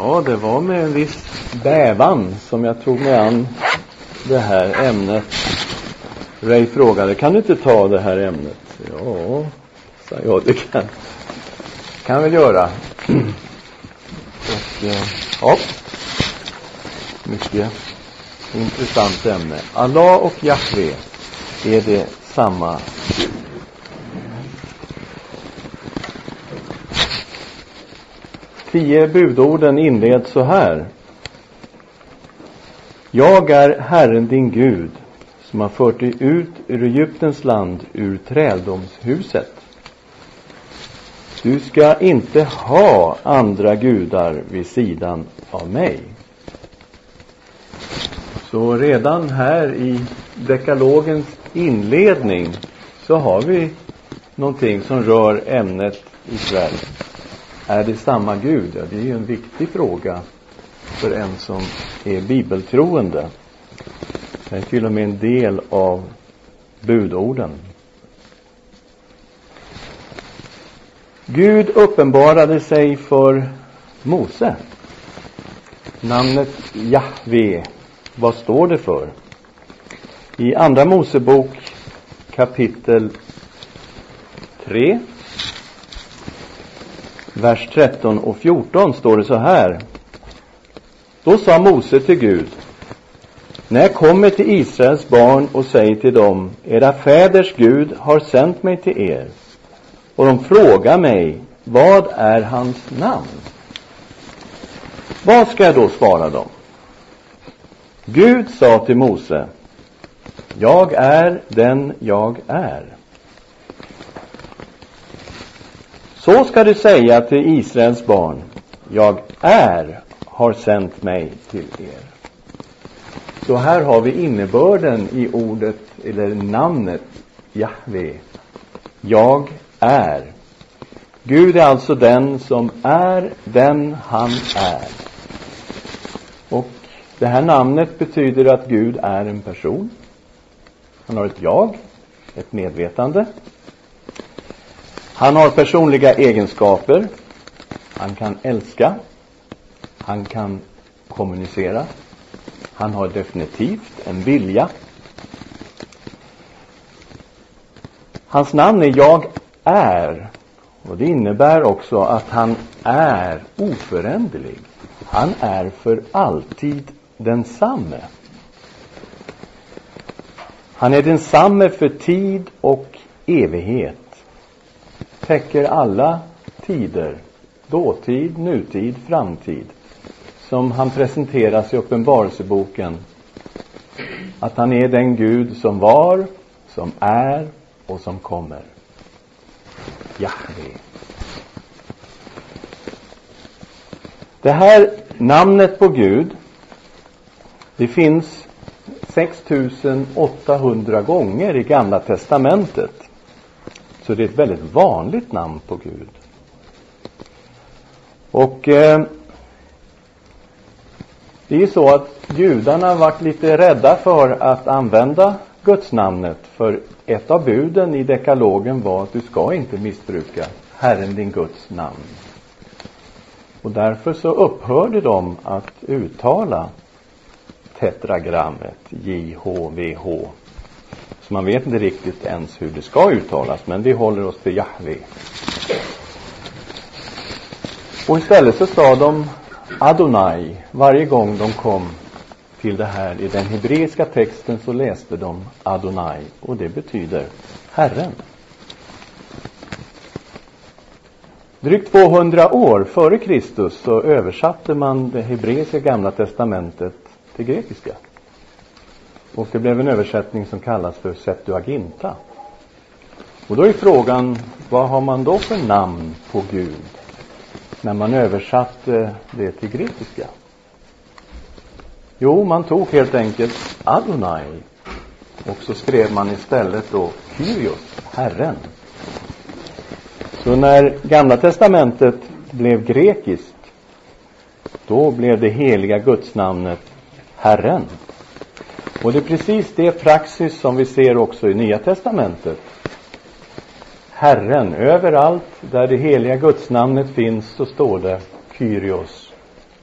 Ja, det var med en viss bävan som jag tog mig an det här ämnet. Ray frågade, kan du inte ta det här ämnet? Ja, sa jag, det kan kan jag väl göra. Och, eh, ja, mycket intressant ämne. Allah och Jahve, är det samma Tio budorden inleds så här. Jag är Herren din Gud som har fört dig ut ur Egyptens land, ur träldomshuset. Du ska inte ha andra gudar vid sidan av mig. Så redan här i dekalogens inledning så har vi någonting som rör ämnet ikväll. Är det samma Gud? Ja, det är ju en viktig fråga för en som är bibeltroende. Det är till och med en del av budorden. Gud uppenbarade sig för Mose. Namnet Jahve, vad står det för? I Andra Mosebok kapitel 3, vers 13 och 14 står det så här. Då sa Mose till Gud, när jag kommer till Israels barn och säger till dem, era fäders Gud har sänt mig till er, och de frågar mig, vad är hans namn? Vad ska jag då svara dem? Gud sa till Mose, jag är den jag är. Så ska du säga till Israels barn, jag är har sänt mig till er. Så här har vi innebörden i ordet, eller namnet Jahve. Jag är. Gud är alltså den som är den han är. Och det här namnet betyder att Gud är en person. Han har ett jag, ett medvetande. Han har personliga egenskaper. Han kan älska. Han kan kommunicera. Han har definitivt en vilja. Hans namn är Jag är. Och det innebär också att han är oföränderlig. Han är för alltid densamme. Han är densamme för tid och evighet. Täcker alla tider, dåtid, nutid, framtid. Som han presenteras i Uppenbarelseboken. Att han är den Gud som var, som är och som kommer. Jahve. Det här namnet på Gud, det finns 6800 gånger i Gamla Testamentet. Så det är ett väldigt vanligt namn på Gud. Och eh, det är ju så att judarna varit lite rädda för att använda Gudsnamnet. För ett av buden i dekalogen var att du ska inte missbruka Herren din Guds namn. Och därför så upphörde de att uttala tetragrammet JHVH. Så man vet inte riktigt ens hur det ska uttalas, men vi håller oss till Jahve. Och istället så sa de Adonai varje gång de kom till det här. I den hebreiska texten så läste de Adonai och det betyder Herren. Drygt 200 år före Kristus så översatte man det hebreiska gamla testamentet till grekiska. Och det blev en översättning som kallas för Septuaginta. Och då är frågan, vad har man då för namn på Gud när man översatte det till grekiska? Jo, man tog helt enkelt Adonai och så skrev man istället då Kyrios, Herren. Så när Gamla Testamentet blev grekiskt, då blev det heliga gudsnamnet Herren. Och det är precis det praxis som vi ser också i Nya Testamentet. Herren, överallt där det heliga gudsnamnet finns så står det Kyrios,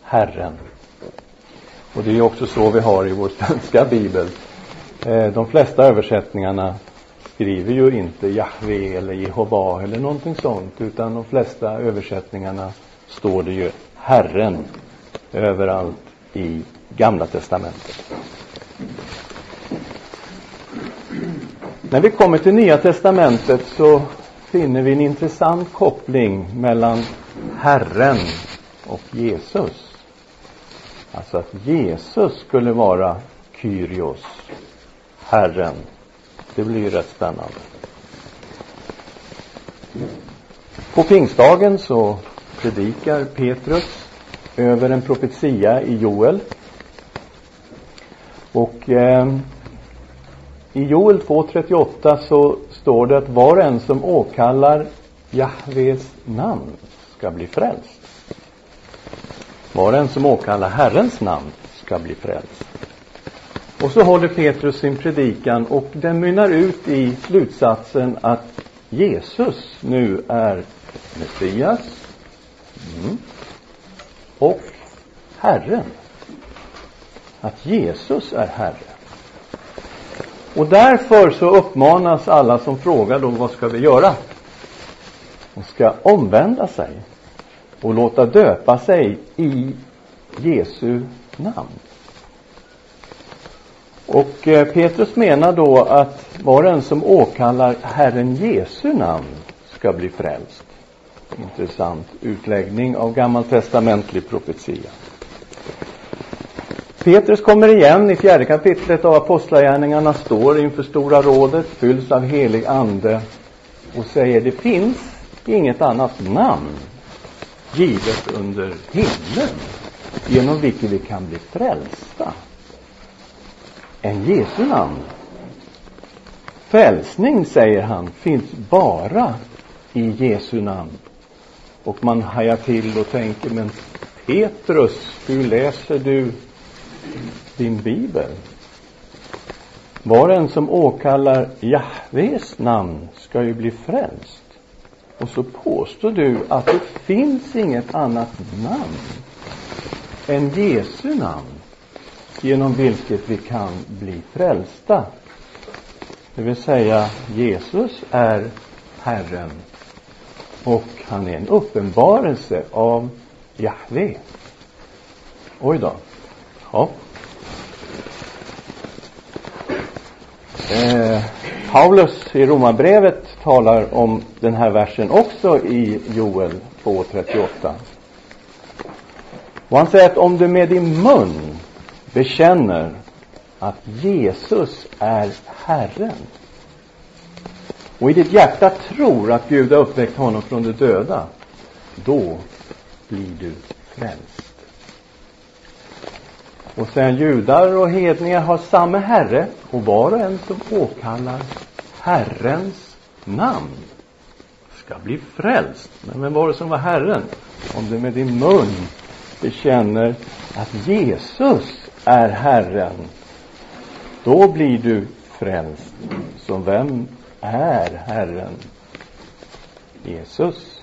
Herren. Och det är också så vi har i vår svenska bibel. Eh, de flesta översättningarna skriver ju inte Jahve eller Jehova eller någonting sånt, utan de flesta översättningarna står det ju Herren överallt i Gamla testamentet. När vi kommer till Nya testamentet så finner vi en intressant koppling mellan Herren och Jesus. Alltså att Jesus skulle vara Kyrios, Herren. Det blir ju rätt spännande. På pingstdagen så predikar Petrus över en profetia i Joel. Och eh, i Joel 2.38 så står det att var och en som åkallar Jahves namn ska bli frälst. Var och en som åkallar Herrens namn ska bli frälst. Och så håller Petrus sin predikan och den mynnar ut i slutsatsen att Jesus nu är Messias mm, och Herren. Att Jesus är Herre. Och därför så uppmanas alla som frågar då, vad ska vi göra? De ska omvända sig och låta döpa sig i Jesu namn. Och eh, Petrus menar då att var och en som åkallar Herren Jesu namn ska bli frälst. Intressant utläggning av gammaltestamentlig profetia. Petrus kommer igen i fjärde kapitlet av Apostlagärningarna, står inför Stora rådet, fylls av helig ande och säger det finns inget annat namn givet under himlen genom vilket vi kan bli frälsta än Jesu namn. Frälsning, säger han, finns bara i Jesu namn. Och man hajar till och tänker, men Petrus, hur läser du din bibel? Var en som åkallar Jahves namn ska ju bli frälst. Och så påstår du att det finns inget annat namn än Jesu namn genom vilket vi kan bli frälsta. Det vill säga, Jesus är Herren och han är en uppenbarelse av Jahve. Oj då. Ja. Eh, Paulus i Romarbrevet talar om den här versen också i Joel 2.38. Och han säger att om du med din mun bekänner att Jesus är Herren och i ditt hjärta tror att Gud har uppväckt honom från de döda, då blir du frälst. Och sen judar och hedningar har samma Herre och var och en som åkallar Herrens namn ska bli frälst. Men vem var det som var Herren? Om du med din mun bekänner att Jesus är Herren, då blir du frälst. Så vem är Herren? Jesus.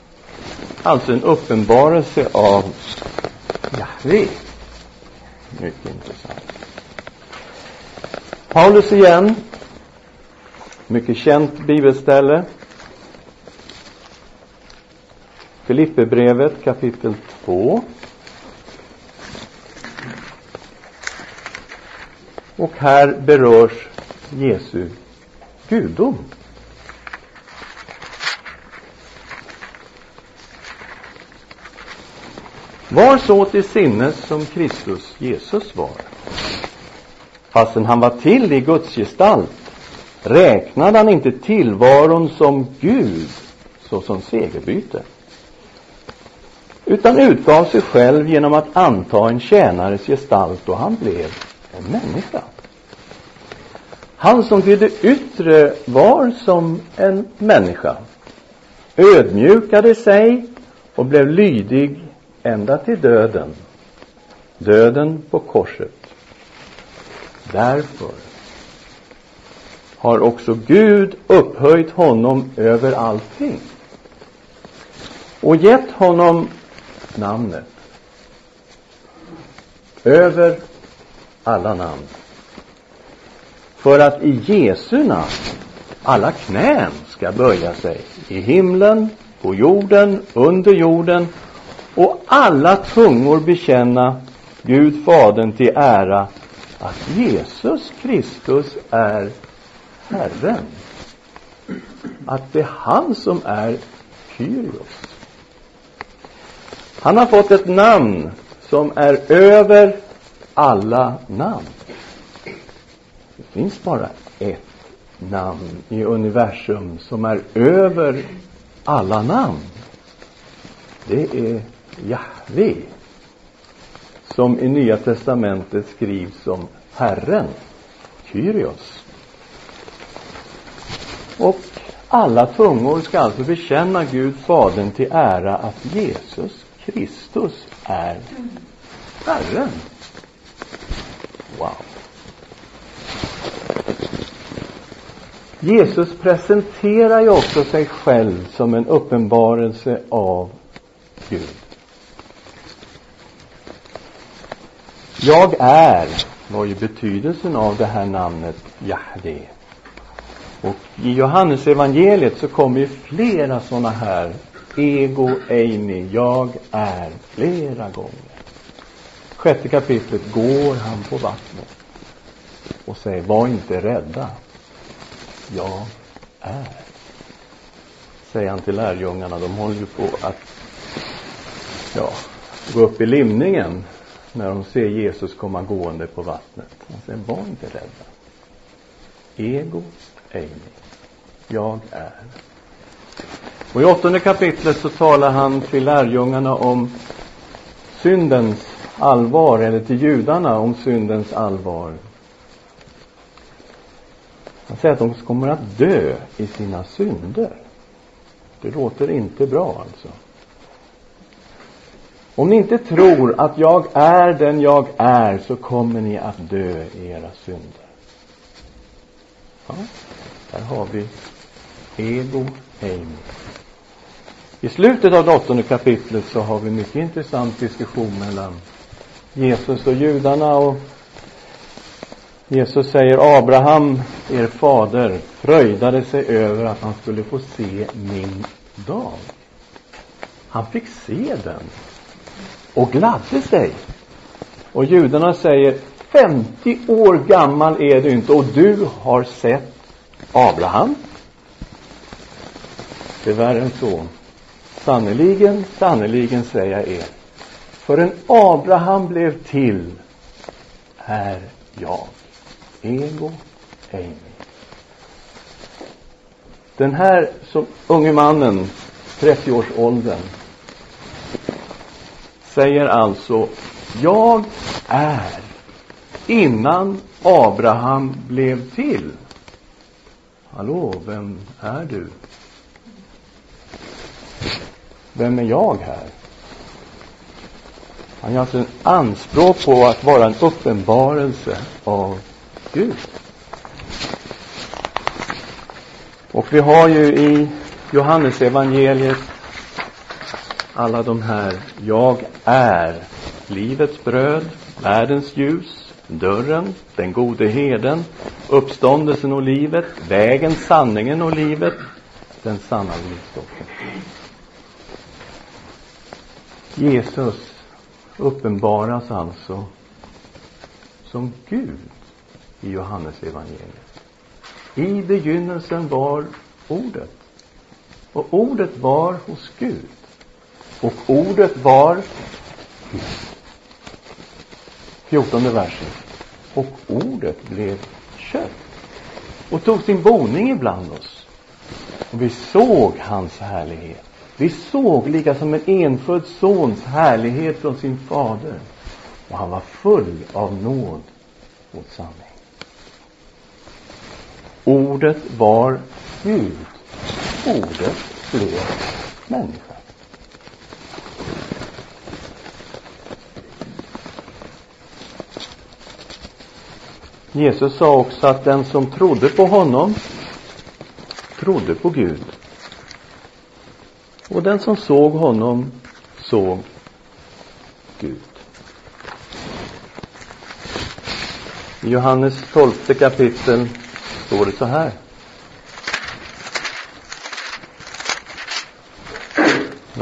Alltså en uppenbarelse av Jahve. Mycket intressant. Paulus igen. Mycket känt bibelställe. Filipperbrevet kapitel 2. Och här berörs Jesu gudom. Var så till sinnes som Kristus Jesus var. Fastän han var till i Guds gestalt räknade han inte tillvaron som Gud såsom segerbyte utan utgav sig själv genom att anta en tjänares gestalt och han blev en människa. Han som till det yttre var som en människa ödmjukade sig och blev lydig ända till döden. Döden på korset. Därför har också Gud upphöjt honom över allting och gett honom namnet över alla namn. För att i Jesu namn alla knän ska böja sig i himlen, på jorden, under jorden och alla tungor bekänna Gud Fadern till ära att Jesus Kristus är Herren. Att det är han som är Kyrios. Han har fått ett namn som är över alla namn. Det finns bara ett namn i universum som är över alla namn. Det är Jahve som i Nya Testamentet skrivs som Herren, Kyrios. Och alla tungor ska alltså bekänna Gud Fadern till ära att Jesus Kristus är Herren. Wow. Jesus presenterar ju också sig själv som en uppenbarelse av Gud. Jag är var ju betydelsen av det här namnet Jahve. Och i Johannes evangeliet så kommer ju flera sådana här ego Eini, jag är, flera gånger. Sjätte kapitlet går han på vattnet och säger, var inte rädda. Jag är. Säger han till lärjungarna, de håller ju på att ja, gå upp i limningen när de ser Jesus komma gående på vattnet. Han säger, var inte rädda. Ego, ej. Jag är. Och i åttonde kapitlet så talar han till lärjungarna om syndens allvar, eller till judarna om syndens allvar. Han säger att de kommer att dö i sina synder. Det låter inte bra alltså. Om ni inte tror att jag är den jag är så kommer ni att dö i era synder. Ja, där har vi ego heim. I slutet av det åttonde kapitlet så har vi en mycket intressant diskussion mellan Jesus och judarna och Jesus säger Abraham, er fader, fröjdade sig över att han skulle få se min dag. Han fick se den och gladde sig. Och judarna säger 50 år gammal är du inte och du har sett Abraham. Det är värre än så. Sannerligen, sannerligen säger jag er. Förrän Abraham blev till är jag. Ego Amy. Den här som unge mannen, 30-årsåldern, säger alltså jag är innan Abraham blev till. Hallå, vem är du? Vem är jag här? Han gör alltså en anspråk på att vara en uppenbarelse av Gud. Och vi har ju i Johannes evangeliet alla de här Jag är livets bröd, världens ljus, dörren, den gode heden, uppståndelsen och livet, vägen, sanningen och livet, den sanna livsstoffen. Jesus uppenbaras alltså som Gud i Johannes evangeliet. I begynnelsen var Ordet. Och Ordet var hos Gud. Och Ordet var Gud. Fjortonde versen. Och Ordet blev kött och tog sin boning ibland oss. Och vi såg hans härlighet vi såg lika som en enfödd sons härlighet från sin fader. Och han var full av nåd och sanning. Ordet var Gud. Ordet blev människa. Jesus sa också att den som trodde på honom trodde på Gud. Och den som såg honom såg Gud. I Johannes 12 kapitel står det så här.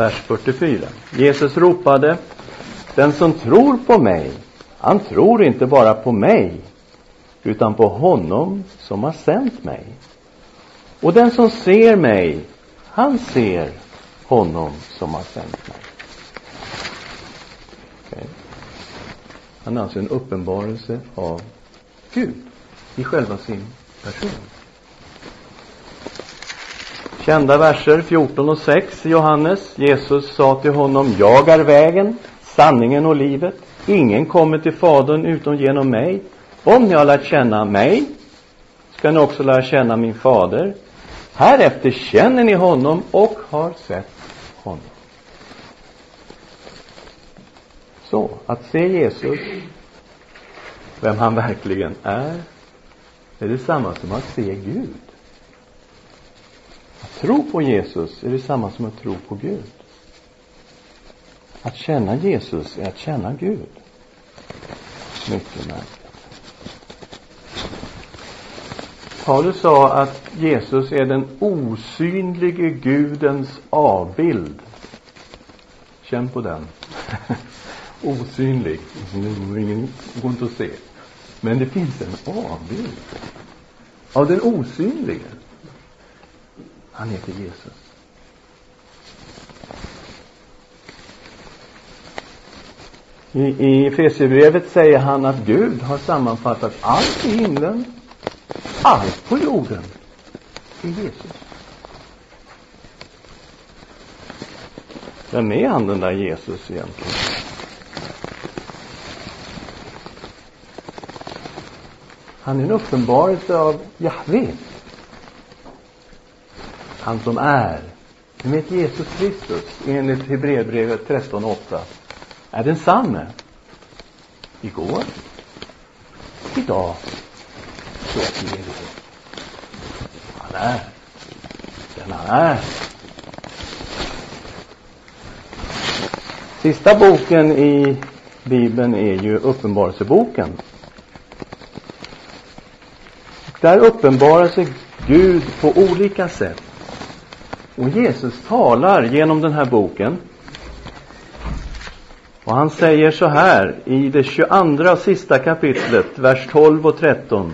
Vers 44. Jesus ropade, den som tror på mig, han tror inte bara på mig, utan på honom som har sänt mig. Och den som ser mig, han ser honom som har sänt mig. Okay. Han är alltså en uppenbarelse av Gud i själva sin person. Kända verser 14 och 6 i Johannes. Jesus sa till honom, jag är vägen, sanningen och livet. Ingen kommer till Fadern utom genom mig. Om ni har lärt känna mig, ska ni också lära känna min fader. Härefter känner ni honom och har sett honom. Så, att se Jesus, vem han verkligen är, är detsamma som att se Gud. Att tro på Jesus är detsamma som att tro på Gud. Att känna Jesus är att känna Gud. Mycket märkligt. Paulus sa att Jesus är den osynlige Gudens avbild. Känn på den. Osynlig. Ingen går inte att se. Men det finns en avbild av den osynlige. Han heter Jesus. I, i Efesierbrevet säger han att Gud har sammanfattat allt i himlen, allt på jorden i Jesus. Vem är han den där Jesus egentligen? Han är en uppenbarelse av Jahve. Han som är. Ni vet Jesus Kristus enligt Hebreerbrevet 13.8 är densamme igår, idag så i evighet. Han är den han är. Sista boken i Bibeln är ju Uppenbarelseboken. Där uppenbarar sig Gud på olika sätt. Och Jesus talar genom den här boken. Och han säger så här i det 22 sista kapitlet, vers 12 och 13.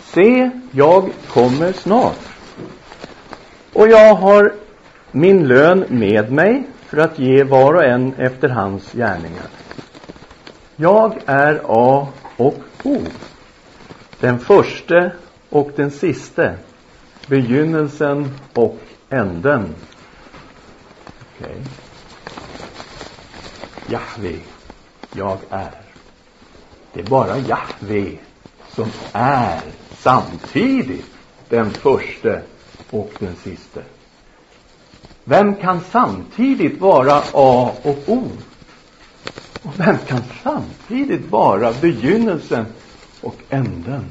Se, jag kommer snart. Och jag har min lön med mig för att ge var och en efter hans gärningar. Jag är A och O den förste och den siste, begynnelsen och änden. Okej. Okay. Jahve, jag är. Det är bara Jahve som är samtidigt den förste och den siste. Vem kan samtidigt vara A och O? Och vem kan samtidigt vara begynnelsen och änden?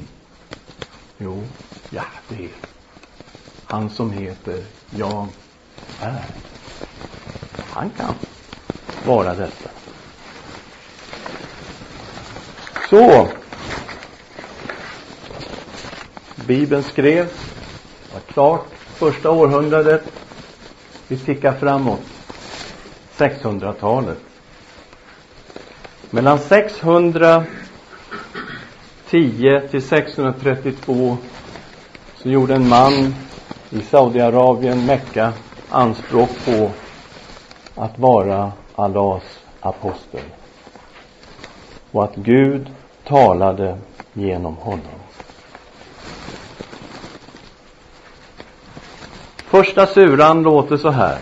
Jo, Jahve. Han som heter Jag är. Han kan vara detta. Så. Bibeln skrevs, var klart första århundradet. Vi tickar framåt. 600-talet. Mellan 610 till 632 så gjorde en man i Saudiarabien, Mecka, anspråk på att vara Allahs apostel och att Gud talade genom honom. Första suran låter så här.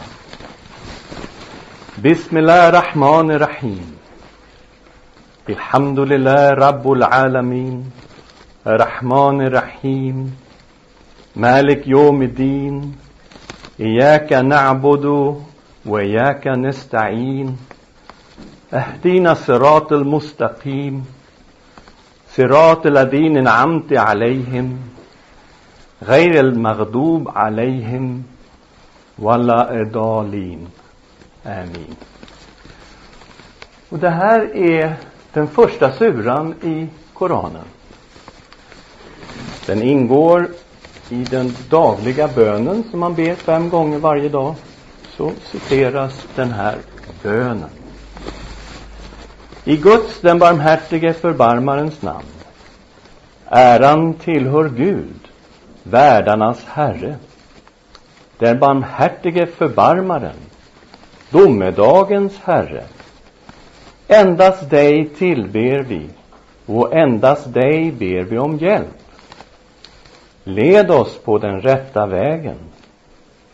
Bismillah Rahman Rahim. Alhamdulillah Rabbul Alamin. Rahman Rahim. مالك يوم الدين. إياك نعبد وإياك نستعين. اهدنا الصراط المستقيم. صراط الذين أنعمت عليهم. غير المغضوب عليهم ولا الضالين. آمين. Och det här är den första suran i Koranen. Den ingår i den dagliga bönen som man ber fem gånger varje dag. Så citeras den här bönen. I Guds, den barmhärtige förbarmarens namn. Äran tillhör Gud, världarnas Herre. Den barmhärtige förbarmaren, domedagens Herre. Endast dig tillber vi och endast dig ber vi om hjälp. Led oss på den rätta vägen,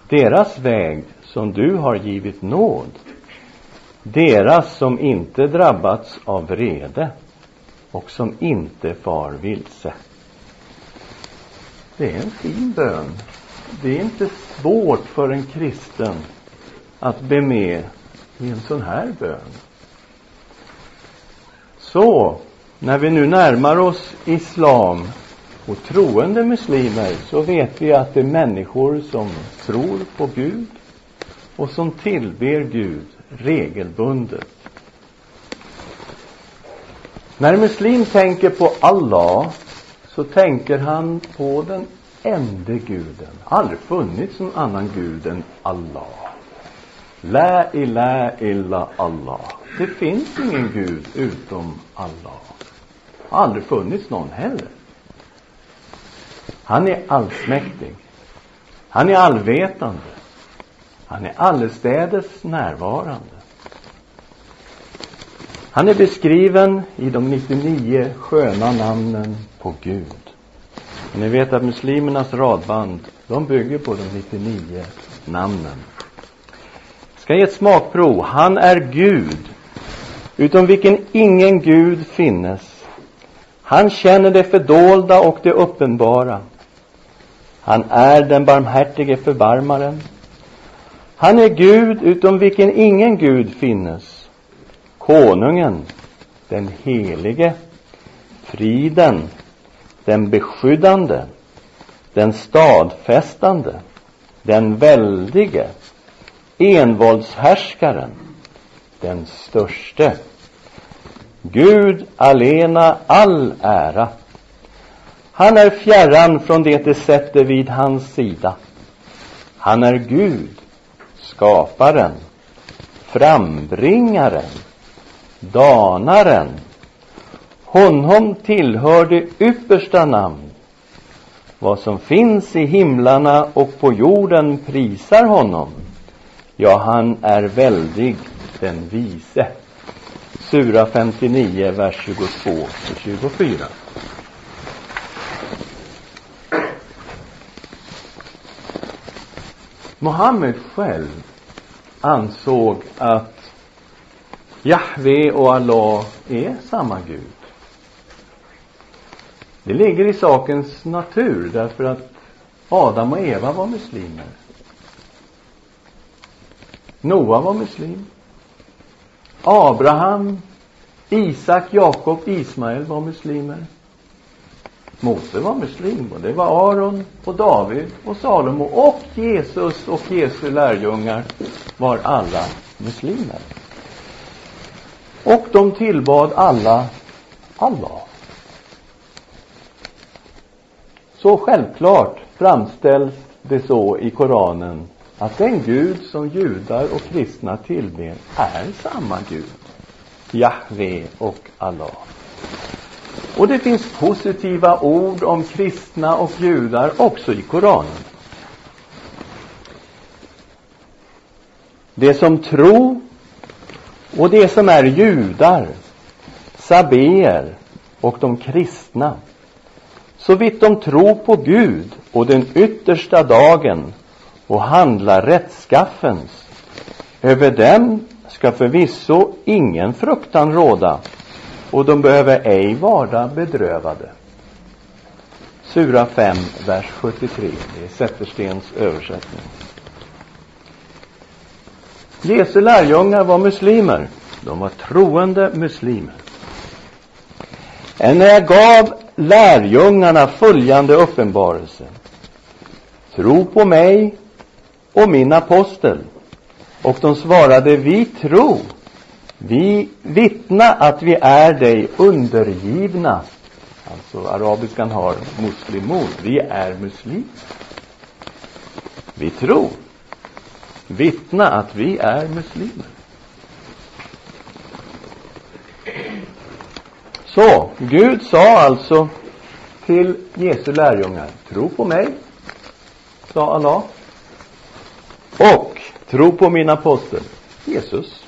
deras väg som du har givit nåd, deras som inte drabbats av vrede och som inte far vilse. Det är en fin bön. Det är inte svårt för en kristen att be med i en sån här bön. Så, när vi nu närmar oss islam och troende muslimer så vet vi att det är människor som tror på Gud och som tillber Gud regelbundet. När en muslim tänker på Allah så tänker han på den ende guden. Aldrig funnits någon annan gud än Allah. La ila illa Allah. Det finns ingen gud utom Allah. Aldrig funnits någon heller. Han är allsmäktig. Han är allvetande. Han är allestädes närvarande. Han är beskriven i de 99 sköna namnen på Gud. Och ni vet att muslimernas radband, de bygger på de 99 namnen. Jag Ska ge ett smakprov. Han är Gud, utom vilken ingen Gud finnes. Han känner det fördolda och det uppenbara. Han är den barmhärtige förbarmaren. Han är Gud utom vilken ingen Gud finnes. Konungen, den helige, friden, den beskyddande, den stadfästande, den väldige, envåldshärskaren, den störste. Gud alena all ära. Han är fjärran från det det sätter vid hans sida. Han är Gud, skaparen, frambringaren, danaren. Honom tillhör det yppersta namn. Vad som finns i himlarna och på jorden prisar honom. Ja, han är väldig, den vise. Sura 59, vers 22 och 24. Mohammed själv ansåg att Jahve och Allah är samma Gud. Det ligger i sakens natur därför att Adam och Eva var muslimer. Noa var muslim. Abraham, Isak, Jakob, Ismael var muslimer. Mose var muslim och det var Aron och David och Salomo och Jesus och Jesu lärjungar var alla muslimer. Och de tillbad alla Allah. Så självklart framställs det så i Koranen att den Gud som judar och kristna tillber är samma Gud. Jahve och Allah. Och det finns positiva ord om kristna och judar också i Koranen. Det som tro och det som är judar, sabeer och de kristna, så vitt de tror på Gud och den yttersta dagen och handlar rättskaffens, över dem ska förvisso ingen fruktan råda, och de behöver ej vara bedrövade. Sura 5, vers 73. Det är Zetterstens översättning. Jesu lärjungar var muslimer. De var troende muslimer. När jag gav lärjungarna följande uppenbarelse. Tro på mig och min apostel. Och de svarade, vi tror vi vittna att vi är dig undergivna Alltså arabiskan har muslimon. Vi är muslimer. Vi tror. Vittna att vi är muslimer. Så, Gud sa alltså till Jesu lärjungar, tro på mig, sa Allah. Och tro på min apostel, Jesus.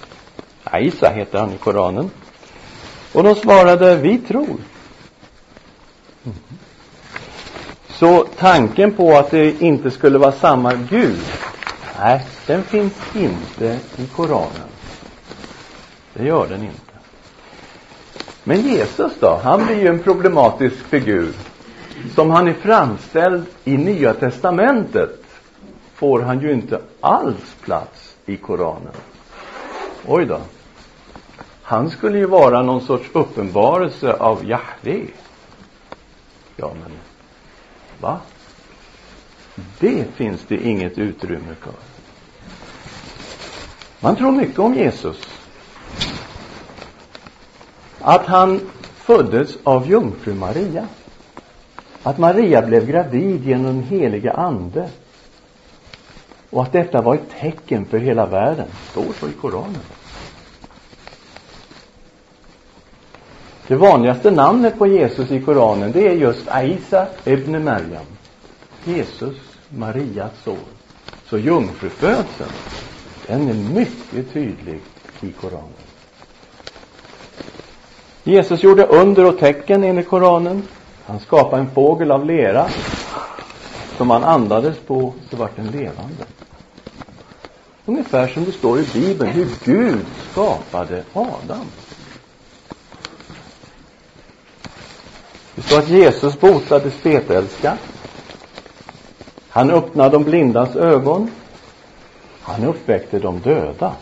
Isa heter han i Koranen. Och de svarade, vi tror. Så tanken på att det inte skulle vara samma Gud, nej, den finns inte i Koranen. Det gör den inte. Men Jesus då, han blir ju en problematisk figur. Som han är framställd i Nya Testamentet får han ju inte alls plats i Koranen. Oj då. Han skulle ju vara någon sorts uppenbarelse av Jahve. Ja, men va? Det finns det inget utrymme för. Man tror mycket om Jesus. Att han föddes av jungfru Maria. Att Maria blev gravid genom den heliga Ande. Och att detta var ett tecken för hela världen. står så i Koranen. Det vanligaste namnet på Jesus i Koranen, det är just Aisa ibn Maryam. Jesus, Marias son. Så jungfrufödseln, den är mycket tydlig i Koranen. Jesus gjorde under och tecken enligt Koranen. Han skapade en fågel av lera som han andades på så vart den levande. Ungefär som det står i Bibeln hur Gud skapade Adam. Det står att Jesus botade spetälska. Han öppnade de blindas ögon. Han uppväckte de döda.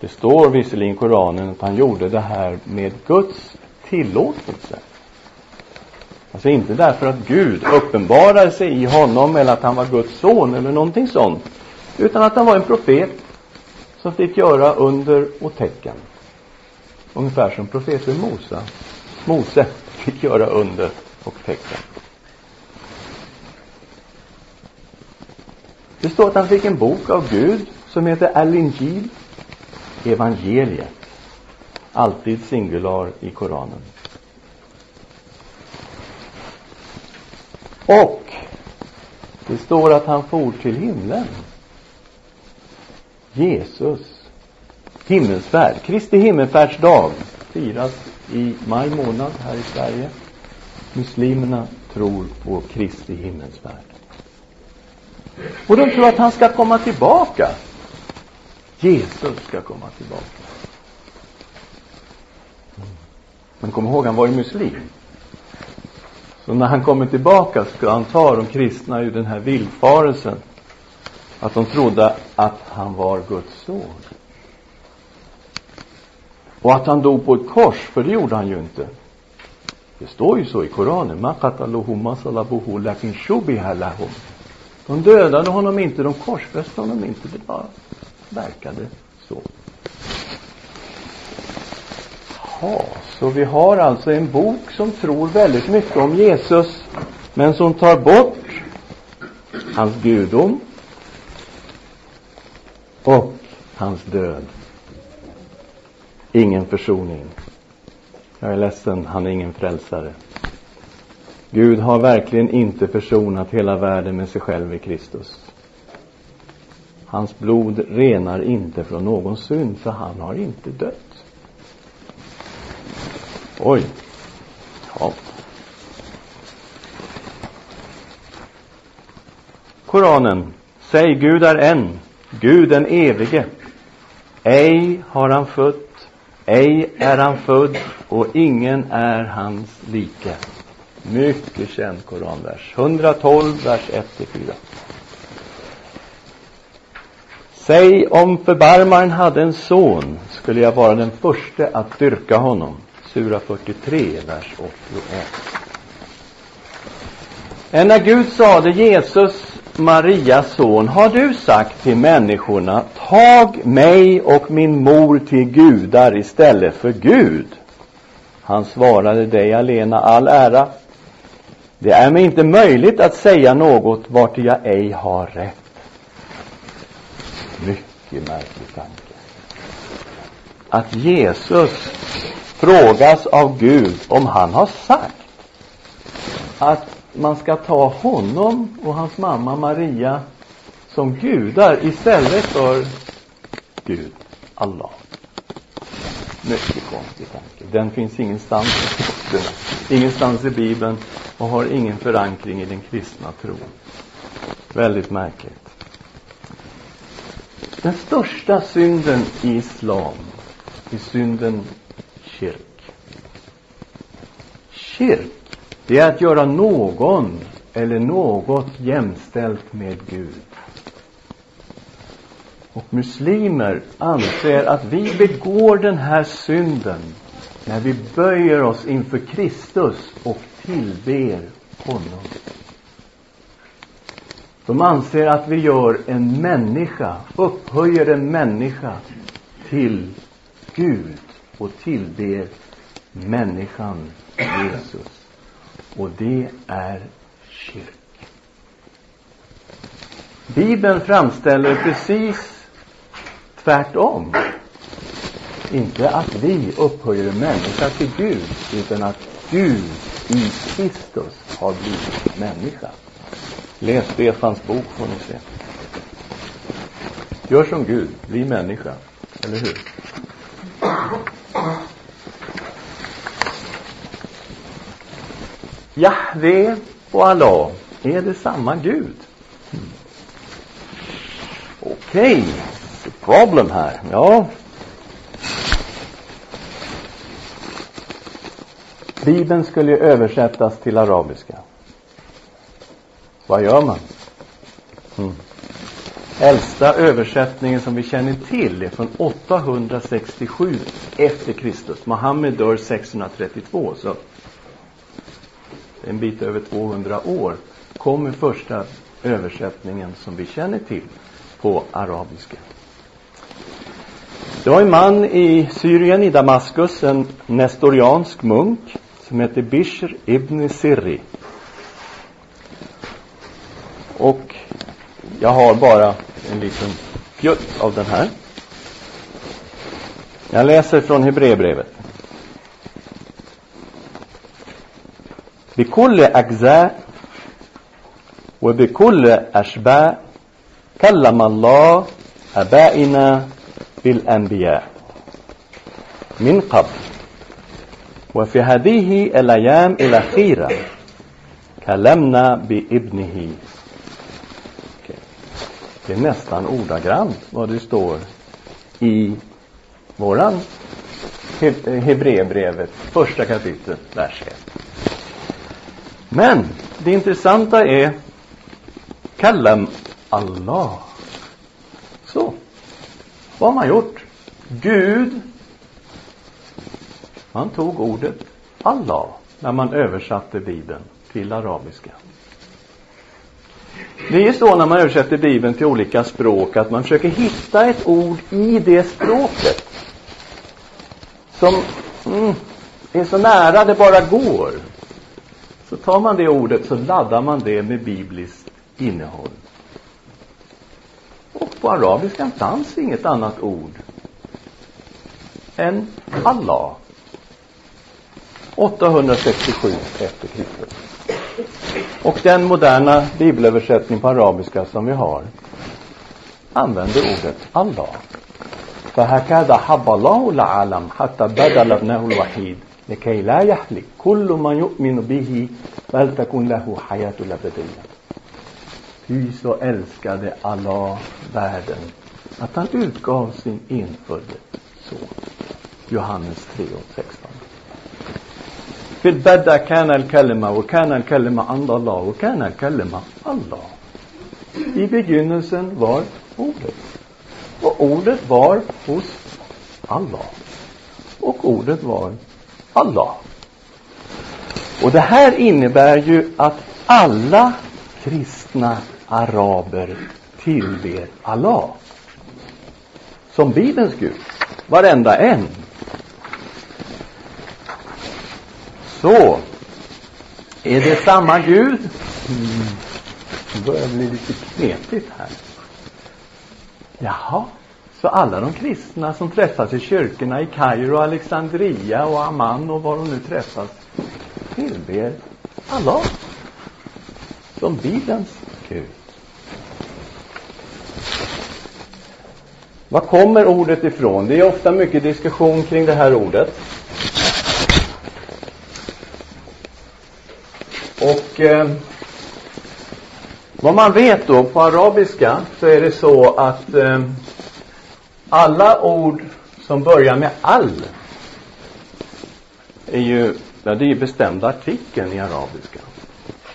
Det står visserligen i Koranen att han gjorde det här med Guds tillåtelse. Alltså inte därför att Gud uppenbarade sig i honom eller att han var Guds son eller någonting sånt. Utan att han var en profet som fick göra under och tecken. Ungefär som profeten Mose, Mose fick göra under och tecken. Det står att han fick en bok av Gud som heter Al-Injil, evangeliet. Alltid singular i Koranen. Och det står att han for till himlen. Jesus. Himmelsfärd. Kristi himmelfärdsdag firas i maj månad här i Sverige. Muslimerna tror på Kristi himmelsfärd. Och de tror att han ska komma tillbaka. Jesus ska komma tillbaka. Mm. Men kom ihåg, han var ju muslim. Så när han kommer tillbaka ska han ta de kristna ur den här villfarelsen. Att de trodde att han var Guds son. Och att han dog på ett kors, för det gjorde han ju inte. Det står ju så i Koranen. De dödade honom inte, de korsfäste honom inte. Det bara verkade så. Jaha, så vi har alltså en bok som tror väldigt mycket om Jesus, men som tar bort hans gudom och hans död. Ingen försoning. Jag är ledsen, han är ingen frälsare. Gud har verkligen inte försonat hela världen med sig själv i Kristus. Hans blod renar inte från någon synd, för han har inte dött. Oj. Ja. Koranen. Säg Gud är en, Gud den evige. Ej har han fött, ej är han född och ingen är hans like. Mycket känd koranvers. 112, vers 1-4. Säg om förbarmaren hade en son skulle jag vara den första att dyrka honom. Sura 43, vers 81. Ända när Gud sade Jesus, Marias son, har du sagt till människorna, tag mig och min mor till gudar istället för Gud. Han svarade dig alena all ära. Det är mig inte möjligt att säga något vart jag ej har rätt. Mycket märklig tanke. Att Jesus frågas av Gud om han har sagt att man ska ta honom och hans mamma Maria som gudar istället för Gud, Allah. Mycket konstig tanke. Den finns ingenstans i skrifterna, ingenstans i Bibeln och har ingen förankring i den kristna tron. Väldigt märkligt. Den största synden i islam är synden kyrk. Kyrk, det är att göra någon eller något jämställt med Gud. Och muslimer anser att vi begår den här synden när vi böjer oss inför Kristus och tillber honom. De anser att vi gör en människa, upphöjer en människa till Gud och tillber människan Jesus. Och det är kyrkan. Bibeln framställer precis tvärtom. Inte att vi upphöjer en människa till Gud, utan att Gud i Kristus har blivit människa. Läs Stefans bok får ni se. Gör som Gud, bli människa. Eller hur? Jahve och Allah, är det samma Gud? Hmm. Okej, okay. problem här. Ja. Bibeln skulle ju översättas till arabiska. Vad gör man? Mm. Äldsta översättningen som vi känner till är från 867 efter Kristus. Mohammed dör 632, så en bit över 200 år kommer första översättningen som vi känner till på arabiska. Det var en man i Syrien, i Damaskus, en nestoriansk munk som hette Bishr ibn Sirri. Och jag har bara en liten fjutt av den här. Jag läser från Hebreerbrevet. بكل أجزاء وبكل أشباء كلم الله أبائنا بالأنبياء من قبل وفي هذه الأيام الأخيرة كلمنا بابنه Det är nästan ordagrant vad det står i våran Hebreerbrevet, första kapitlet, vers 1. Men det intressanta är Kallam Allah. Så, vad har man gjort? Gud, man tog ordet Allah när man översatte Bibeln till arabiska. Det är ju så när man översätter Bibeln till olika språk att man försöker hitta ett ord i det språket som mm, är så nära det bara går. Så tar man det ordet så laddar man det med bibliskt innehåll. Och på arabiska fanns inget annat ord än Allah. 867 efter Kristus Och den moderna bibelöversättning på arabiska som vi har använder ordet Allah. فهكذا حب الله العالم حتى بدل ابنه الوحيد لكي لا يهلك كل من يؤمن به بل تكون له حياة الأبدية Ty så älskade Allah världen att han utgav sin enfödde son. Johannes 3 och 16. في البدء كان الكلمة وكان الكلمة عند الله وكان الكلمة الله. I begynnelsen var ordet. Och ordet var hos Allah. Och ordet var Allah. Och det här innebär ju att alla kristna araber tillber Allah. Som Bibelns Gud. Varenda en. Så. Är det samma Gud? Mm. Det börjar bli lite knepigt här. Jaha. Så alla de kristna som träffas i kyrkorna i Kairo, Alexandria och Amman och var de nu träffas tillber Allah som Bibelns Gud. Var kommer ordet ifrån? Det är ofta mycket diskussion kring det här ordet. Och eh, vad man vet då på arabiska så är det så att eh, alla ord som börjar med all är ju, ja, det är ju bestämda artikeln i arabiska.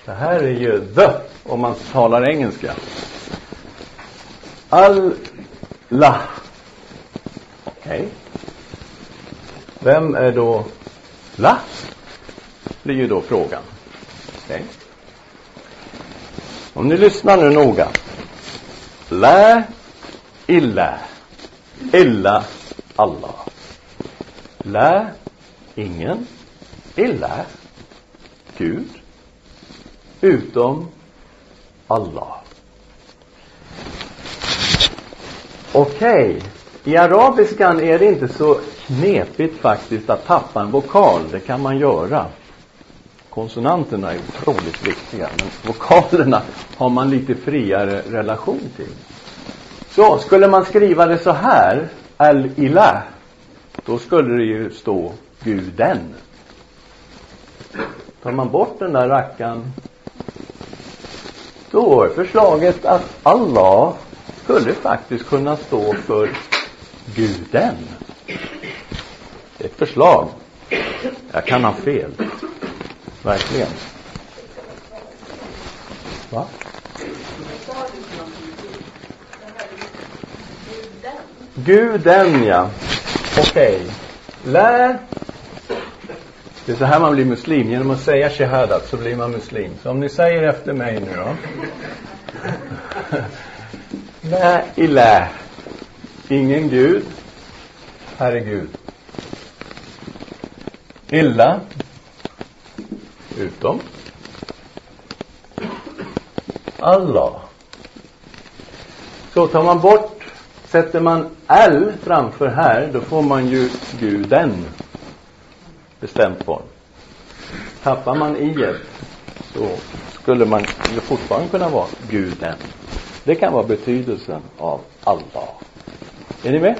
Det här är ju the om man talar engelska. Allah. Okej. Okay. Vem är då la? Blir ju då frågan. Okay. Om ni lyssnar nu noga. Lä. illa. Illa Allah. Lä. ingen. Illa Gud. Utom Allah. Okej. Okay. I arabiskan är det inte så knepigt faktiskt att tappa en vokal. Det kan man göra. Konsonanterna är otroligt viktiga, men vokalerna har man lite friare relation till. Så, skulle man skriva det så här, al-ilah, då skulle det ju stå guden. Tar man bort den där rackaren, då är förslaget att Allah skulle faktiskt kunna stå för guden. Det är ett förslag. Jag kan ha fel. Verkligen. Va? Guden, ja. Okej. Okay. Lä. Det är så här man blir muslim. Genom att säga shahadat så blir man muslim. Så om ni säger efter mig nu då. Lä ilä. Ingen Gud. Herregud. Illa. Utom. Allah. Så tar man bort, sätter man L framför här, då får man ju guden. Bestämt form. Tappar man i så skulle man ju fortfarande kunna vara guden. Det kan vara betydelsen av Allah. Är ni med?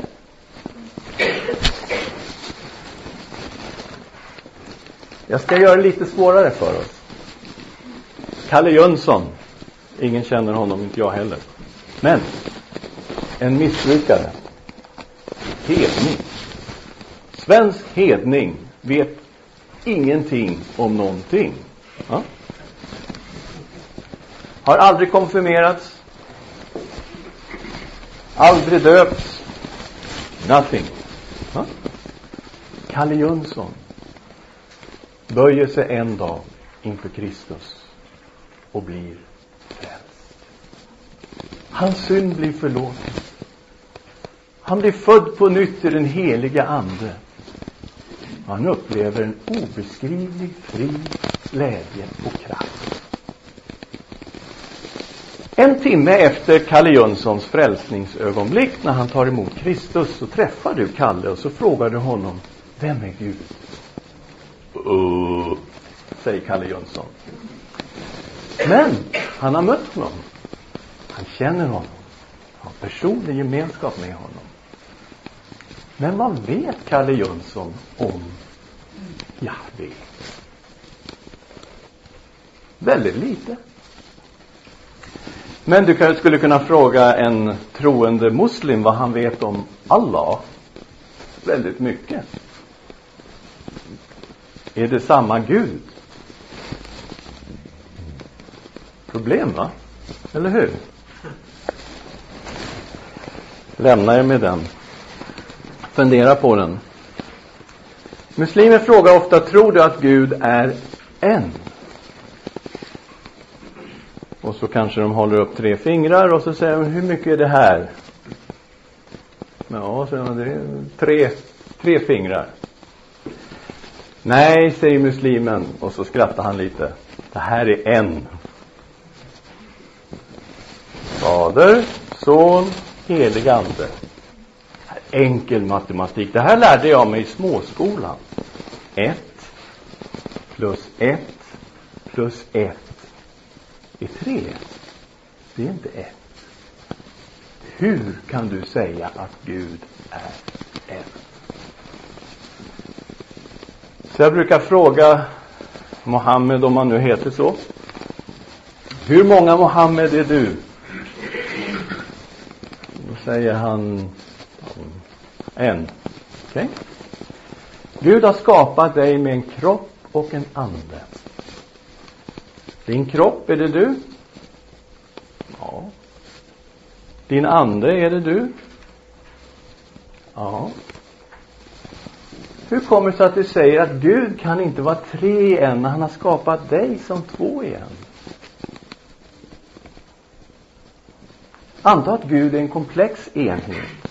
Jag ska göra det lite svårare för oss. Kalle Jönsson. Ingen känner honom, inte jag heller. Men en missbrukare. Hedning. Svensk hedning vet ingenting om någonting. Ja? Har aldrig konfirmerats. Aldrig döpts. Nothing. Ja? Kalle Jönsson böjer sig en dag inför Kristus och blir frälst. Hans synd blir förlåten. Han blir född på nytt i den heliga Ande. Han upplever en obeskrivlig frid, glädje och kraft. En timme efter Kalle Jönssons frälsningsögonblick när han tar emot Kristus så träffar du Kalle och så frågar du honom Vem är Gud? Uh, säger Kalle Jönsson. Men han har mött honom. Han känner honom. Har personlig gemenskap med honom. Men vad vet Kalle Jönsson om Jahve? Väldigt lite. Men du skulle kunna fråga en troende muslim vad han vet om Allah. Väldigt mycket. Är det samma Gud? Problem, va? Eller hur? Lämna er med den. Fundera på den. Muslimer frågar ofta, tror du att Gud är en? Och så kanske de håller upp tre fingrar och så säger de, hur mycket är det här? Ja, så det är tre, tre fingrar. Nej, säger muslimen och så skrattar han lite. Det här är en. Fader, Son, helig Ande. Enkel matematik. Det här lärde jag mig i småskolan. Ett plus ett plus ett är tre. Det är inte ett. Hur kan du säga att Gud är en? Så jag brukar fråga Mohammed, om han nu heter så. Hur många Mohammed är du? Då säger han en. Okej? Okay. Gud har skapat dig med en kropp och en ande. Din kropp, är det du? Ja. Din ande, är det du? Ja. Hur kommer det sig att du säger att Gud kan inte vara tre i en när han har skapat dig som två i en? Anta att Gud är en komplex enhet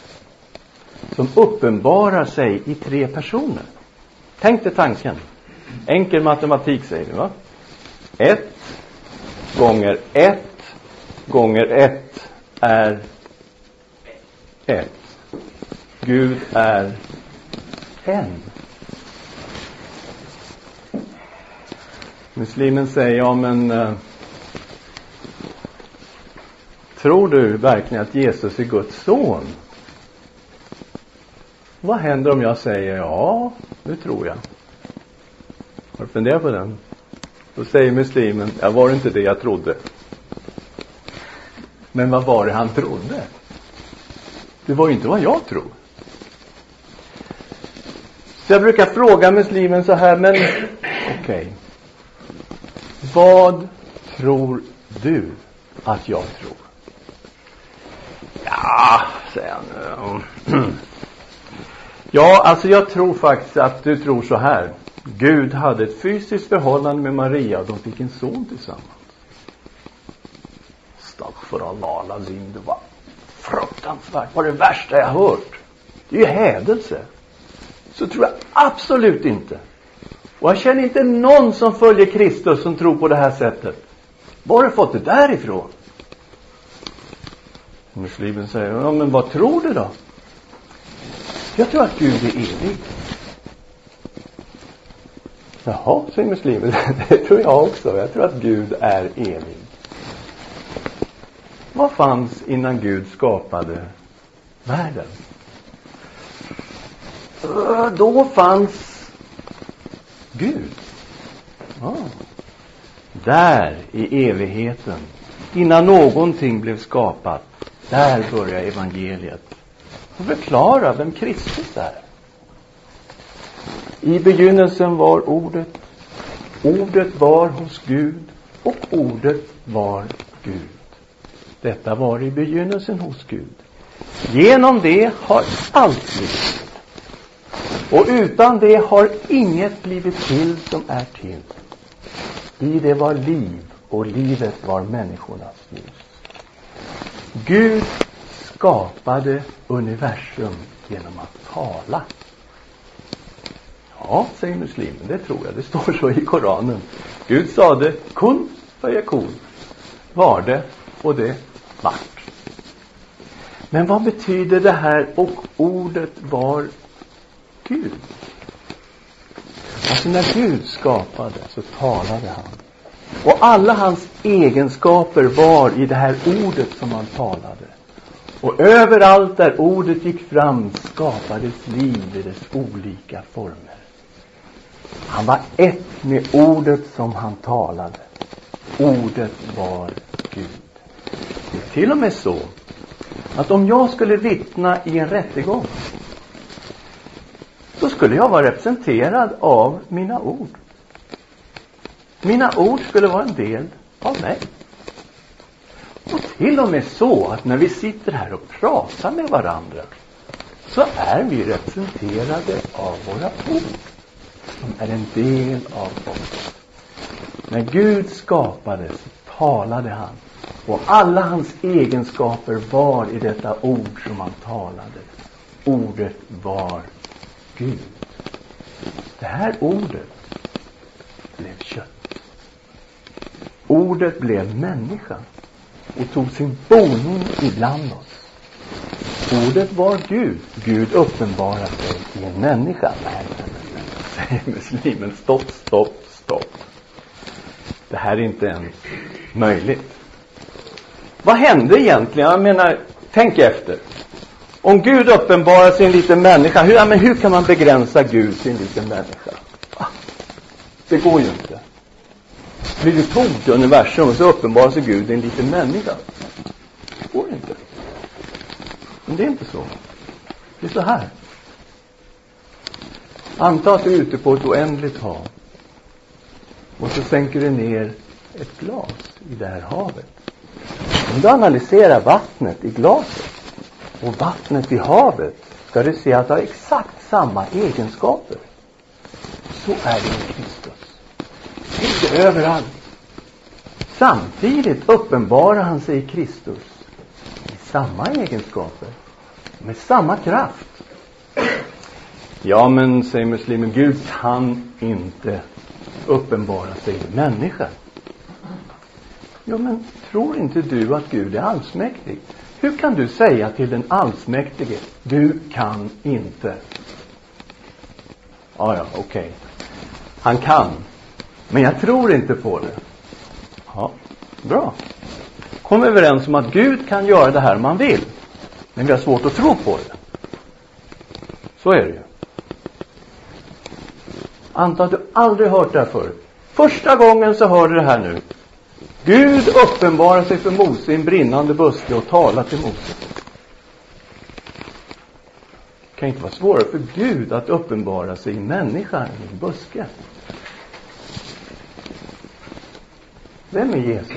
som uppenbarar sig i tre personer. Tänk dig tanken. Enkel matematik säger du, va? Ett gånger ett gånger ett är ett. Gud är en. Muslimen säger, ja men eh, Tror du verkligen att Jesus är Guds son? Vad händer om jag säger ja, nu tror jag? Har du funderat på den? Då säger muslimen, ja var det inte det jag trodde? Men vad var det han trodde? Det var ju inte vad jag tror. Så jag brukar fråga muslimen så här, men okej. Okay. Vad tror du att jag tror? Ja, säger han. Ja, alltså jag tror faktiskt att du tror så här. Gud hade ett fysiskt förhållande med Maria och de fick en son tillsammans. Astaghfirullah alazim, det var fruktansvärt. Det var det värsta jag hört. Det är ju hädelse. Så tror jag absolut inte. Och jag känner inte någon som följer Kristus som tror på det här sättet. Var har du fått det därifrån? Muslimen säger, ja men vad tror du då? Jag tror att Gud är evig. Jaha, säger muslimen. Det tror jag också. Jag tror att Gud är evig. Vad fanns innan Gud skapade världen? Då fanns Gud. Ja. Där i evigheten, innan någonting blev skapat, där börjar evangeliet och förklara vem Kristus är. I begynnelsen var ordet. Ordet var hos Gud och ordet var Gud. Detta var i begynnelsen hos Gud. Genom det har allt blivit. Och utan det har inget blivit till som är till. I det var liv och livet var människornas ljus. Gud skapade universum genom att tala. Ja, säger muslimen, det tror jag. Det står så i Koranen. Gud sade kun fayakun. Var det och det vart. Men vad betyder det här och ordet var Gud? Alltså när Gud skapade så talade han. Och alla hans egenskaper var i det här ordet som han talade. Och överallt där ordet gick fram skapades liv i dess olika former. Han var ett med ordet som han talade. Ordet var Gud. Det är till och med så att om jag skulle vittna i en rättegång så skulle jag vara representerad av mina ord. Mina ord skulle vara en del av mig. Och till och med så att när vi sitter här och pratar med varandra så är vi representerade av våra ord. De är en del av oss. När Gud skapade så talade han och alla hans egenskaper var i detta ord som han talade. Ordet var Gud. Det här ordet blev kött. Ordet blev människa och tog sin boning ibland oss. Ordet var Gud. Gud uppenbarade sig i en människa. Nej, nej, nej, säger muslimen. Stopp, stopp, stopp. Det här är inte ens möjligt. Vad hände egentligen? Jag menar, tänk efter. Om Gud uppenbarar sig i en liten människa, hur, ja, men hur kan man begränsa Gud till en liten människa? Det går ju inte. Blir du tog i universum och så uppenbarar sig Gud i en liten människa. Det går inte. Men det är inte så. Det är så här. Anta att du är ute på ett oändligt hav. Och så sänker du ner ett glas i det här havet. Om du analyserar vattnet i glaset och vattnet i havet ska du se att det har exakt samma egenskaper. Så är det med Kristus. Inte överallt. Samtidigt uppenbarar han sig i Kristus i samma egenskaper, med samma kraft. Ja, men, säger muslimen, Gud kan inte uppenbara sig i människan. Ja, men tror inte du att Gud är allsmäktig? Hur kan du säga till den allsmäktige, du kan inte? Ja, ja, okej. Okay. Han kan. Men jag tror inte på det. Ja, bra. Kom överens om att Gud kan göra det här om han vill. Men vi har svårt att tro på det. Så är det ju. Anta att du aldrig hört det här förut. Första gången så hör du det här nu. Gud uppenbarar sig för Mose i en brinnande buske och talar till Mose. Det kan inte vara svårare för Gud att uppenbara sig i människa än i en buske. Vem är Jesus?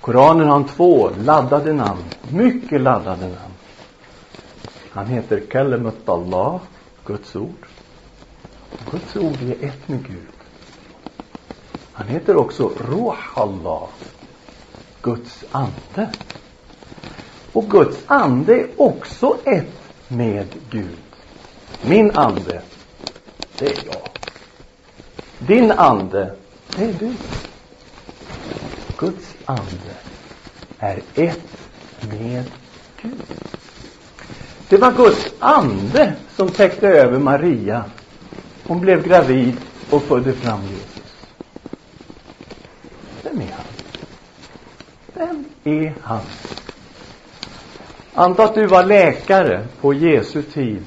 Koranen har två laddade namn, mycket laddade namn. Han heter Kalimat Allah, Guds ord. Guds ord är ett med Gud. Han heter också Ruh Allah, Guds ande. Och Guds ande är också ett med Gud. Min ande, det är jag. Din ande, det är du. Guds ande är ett med Gud. Det var Guds ande som täckte över Maria. Hon blev gravid och födde fram Jesus. Vem är han? Vem är han? Anta att du var läkare på Jesu tid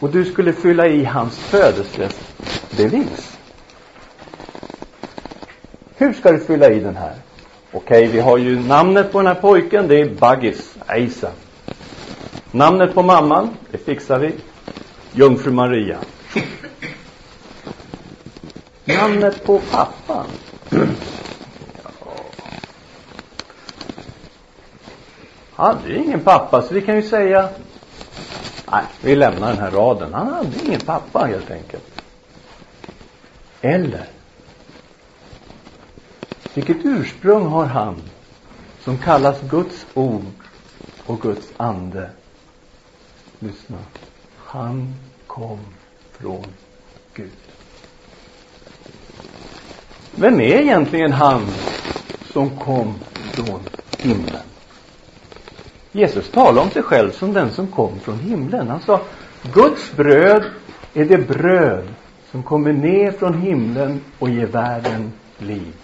och du skulle fylla i hans födelsebevis. Hur ska du fylla i den här? Okej, vi har ju namnet på den här pojken, det är Baggis, Isa. Namnet på mamman, det fixar vi. Jungfru Maria. Namnet på pappan. Han hade ju ingen pappa, så vi kan ju säga Nej, vi lämnar den här raden. Han hade ingen pappa helt enkelt. Eller vilket ursprung har han som kallas Guds ord och Guds ande? Lyssna. Han kom från Gud. Vem är egentligen han som kom från himlen? Jesus talade om sig själv som den som kom från himlen. Han sa, Guds bröd är det bröd som kommer ner från himlen och ger världen liv.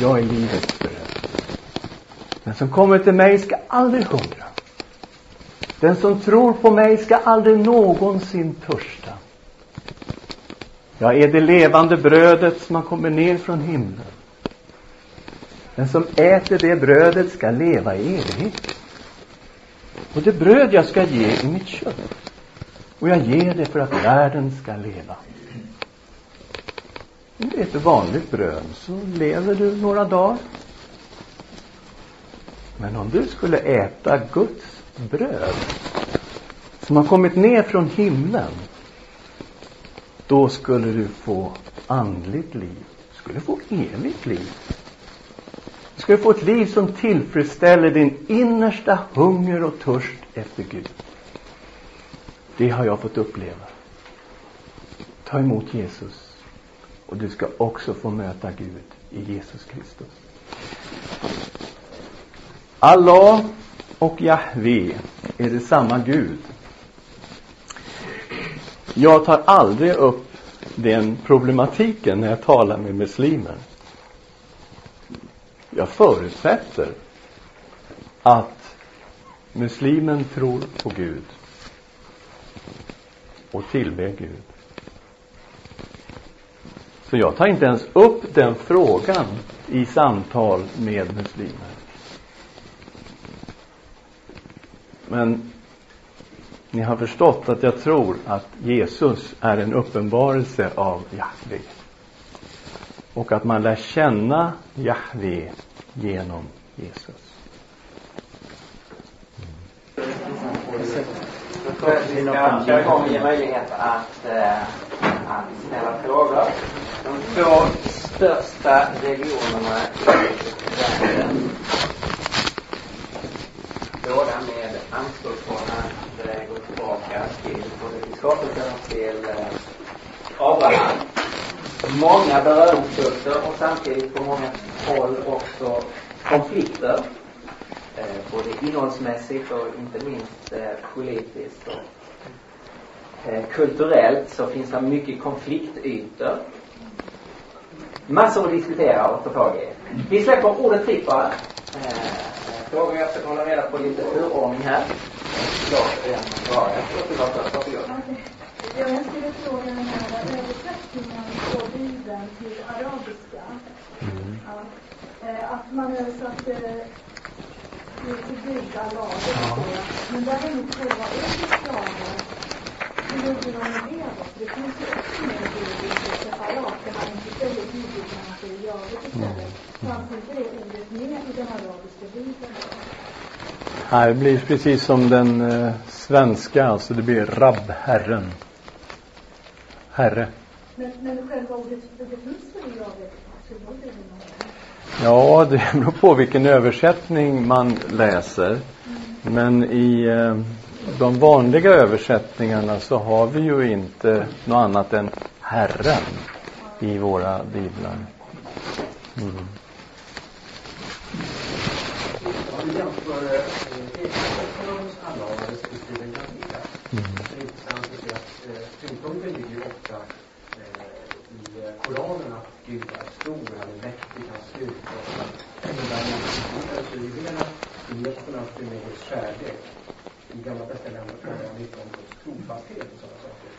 Jag är livets bröd. Den som kommer till mig ska aldrig hungra. Den som tror på mig ska aldrig någonsin törsta. Jag är det levande brödet som har kommit ner från himlen. Den som äter det brödet ska leva i evighet. Och det bröd jag ska ge i mitt kött. Och jag ger det för att världen ska leva. Om du äter vanligt bröd så lever du några dagar. Men om du skulle äta Guds bröd som har kommit ner från himlen då skulle du få andligt liv. Du skulle få evigt liv. Ska Du få ett liv som tillfredsställer din innersta hunger och törst efter Gud. Det har jag fått uppleva. Ta emot Jesus. Och du ska också få möta Gud i Jesus Kristus. Allah och Jahve är det samma Gud. Jag tar aldrig upp den problematiken när jag talar med muslimer. Jag förutsätter att muslimen tror på Gud och tillber Gud. Så jag tar inte ens upp den frågan i samtal med muslimer. Men ni har förstått att jag tror att Jesus är en uppenbarelse av Jahve. Och att man lär känna Jahve genom Jesus. Vi jag köra ge möjlighet att, eh, att ställa frågor. De två största religionerna i världen båda med anspråk på att eh, gå tillbaka till både till skapelsen och till eh, Abraham. Många beröringspunkter och samtidigt på många håll också konflikter. Eh, både innehållsmässigt och inte minst eh, politiskt och eh, kulturellt så finns det mycket konfliktytor. Massor att diskutera och ta tag i. Vi släpper ordet fritt bara. Eh, frågor. Jag ska hålla reda på lite turordning här. Jag är svaret. Varsågod. Jag skulle fråga den här översättningen på Bibeln till arabiska. Mm. Ja. Eh, att man översatte till Gud, Allah, det förstår jag. Men däremot själva ordet slavar, hur gjorde de med det då? Det finns ju också med i Bibeln separat, där man inte säger Gud utan man säger Javet istället. Fanns inte det ordet med i den arabiska Bibeln då? Nej, det blir precis som den eh, svenska, alltså det blir rabb, Herren. Herre. Men, men själva ordet, väl i Javet? Ja, det beror på vilken översättning man läser. Mm. Men i eh, de vanliga översättningarna så har vi ju inte något annat än Herren i våra biblar. Mm. Om vi jämför Ekonomens Allah respektive Jahveh så är det intressant att se att tyngdpunkten ligger ofta i Koranen att Gud är stor, han är mäktig, han styrka. Men däremot i Bibeln så möter man alltid med Guds kärlek. I Gamla testamentet talar man mycket om Guds trofasthet och sådana saker.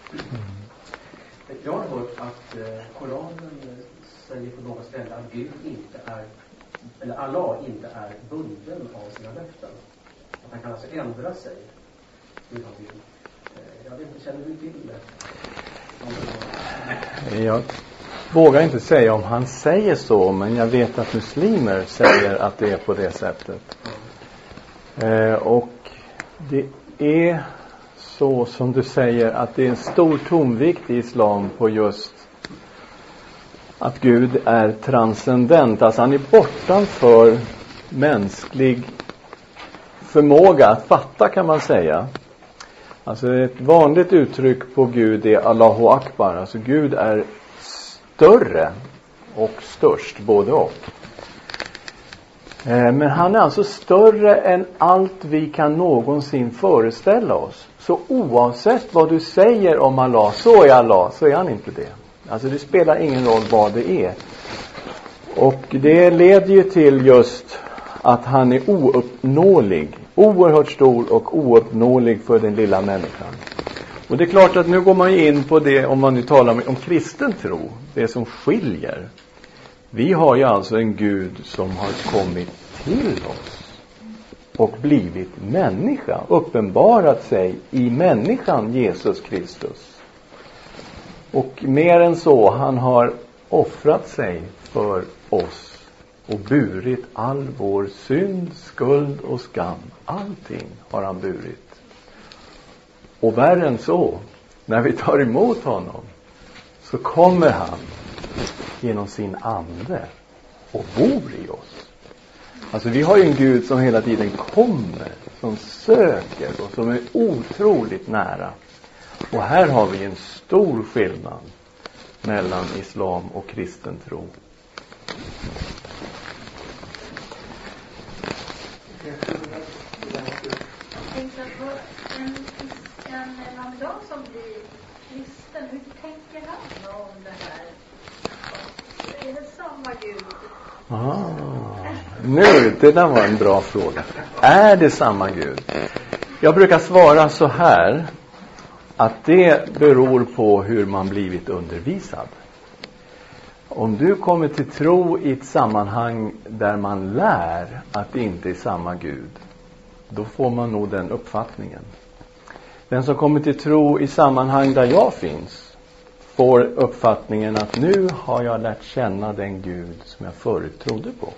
Jag har hört att Koranen säger på några ställen att Gud inte är eller Allah inte är bunden av sina löften. Att han kan alltså ändra sig hur han vill. Eh, jag vet inte, känner du till det? Jag vågar inte säga om han säger så, men jag vet att muslimer säger att det är på det sättet. Eh, och det är så som du säger att det är en stor tonvikt i islam på just att Gud är transcendent, alltså han är bortanför mänsklig förmåga att fatta kan man säga. Alltså ett vanligt uttryck på Gud är Allahu Akbar, alltså Gud är större och störst, både och. Eh, men han är alltså större än allt vi kan någonsin föreställa oss. Så oavsett vad du säger om Allah, så är Allah, så är han inte det. Alltså det spelar ingen roll vad det är. Och det leder ju till just att han är ouppnåelig. Oerhört stor och ouppnåelig för den lilla människan. Och det är klart att nu går man ju in på det, om man nu talar om, om kristen tro, det som skiljer. Vi har ju alltså en Gud som har kommit till oss och blivit människa, uppenbarat sig i människan Jesus Kristus. Och mer än så, han har offrat sig för oss och burit all vår synd, skuld och skam. Allting har han burit. Och värre än så, när vi tar emot honom så kommer han genom sin ande och bor i oss. Alltså vi har ju en Gud som hela tiden kommer, som söker och som är otroligt nära. Och här har vi en stor skillnad mellan islam och kristen tro. tänkte på en, en lamdan som blir kristen, hur tänker han om det här? Är det samma Gud? Ah, nu, det där var en bra fråga. Är det samma Gud? Jag brukar svara så här, att det beror på hur man blivit undervisad. Om du kommer till tro i ett sammanhang där man lär att det inte är samma Gud, då får man nog den uppfattningen. Den som kommer till tro i sammanhang där jag finns får uppfattningen att nu har jag lärt känna den Gud som jag förut trodde på.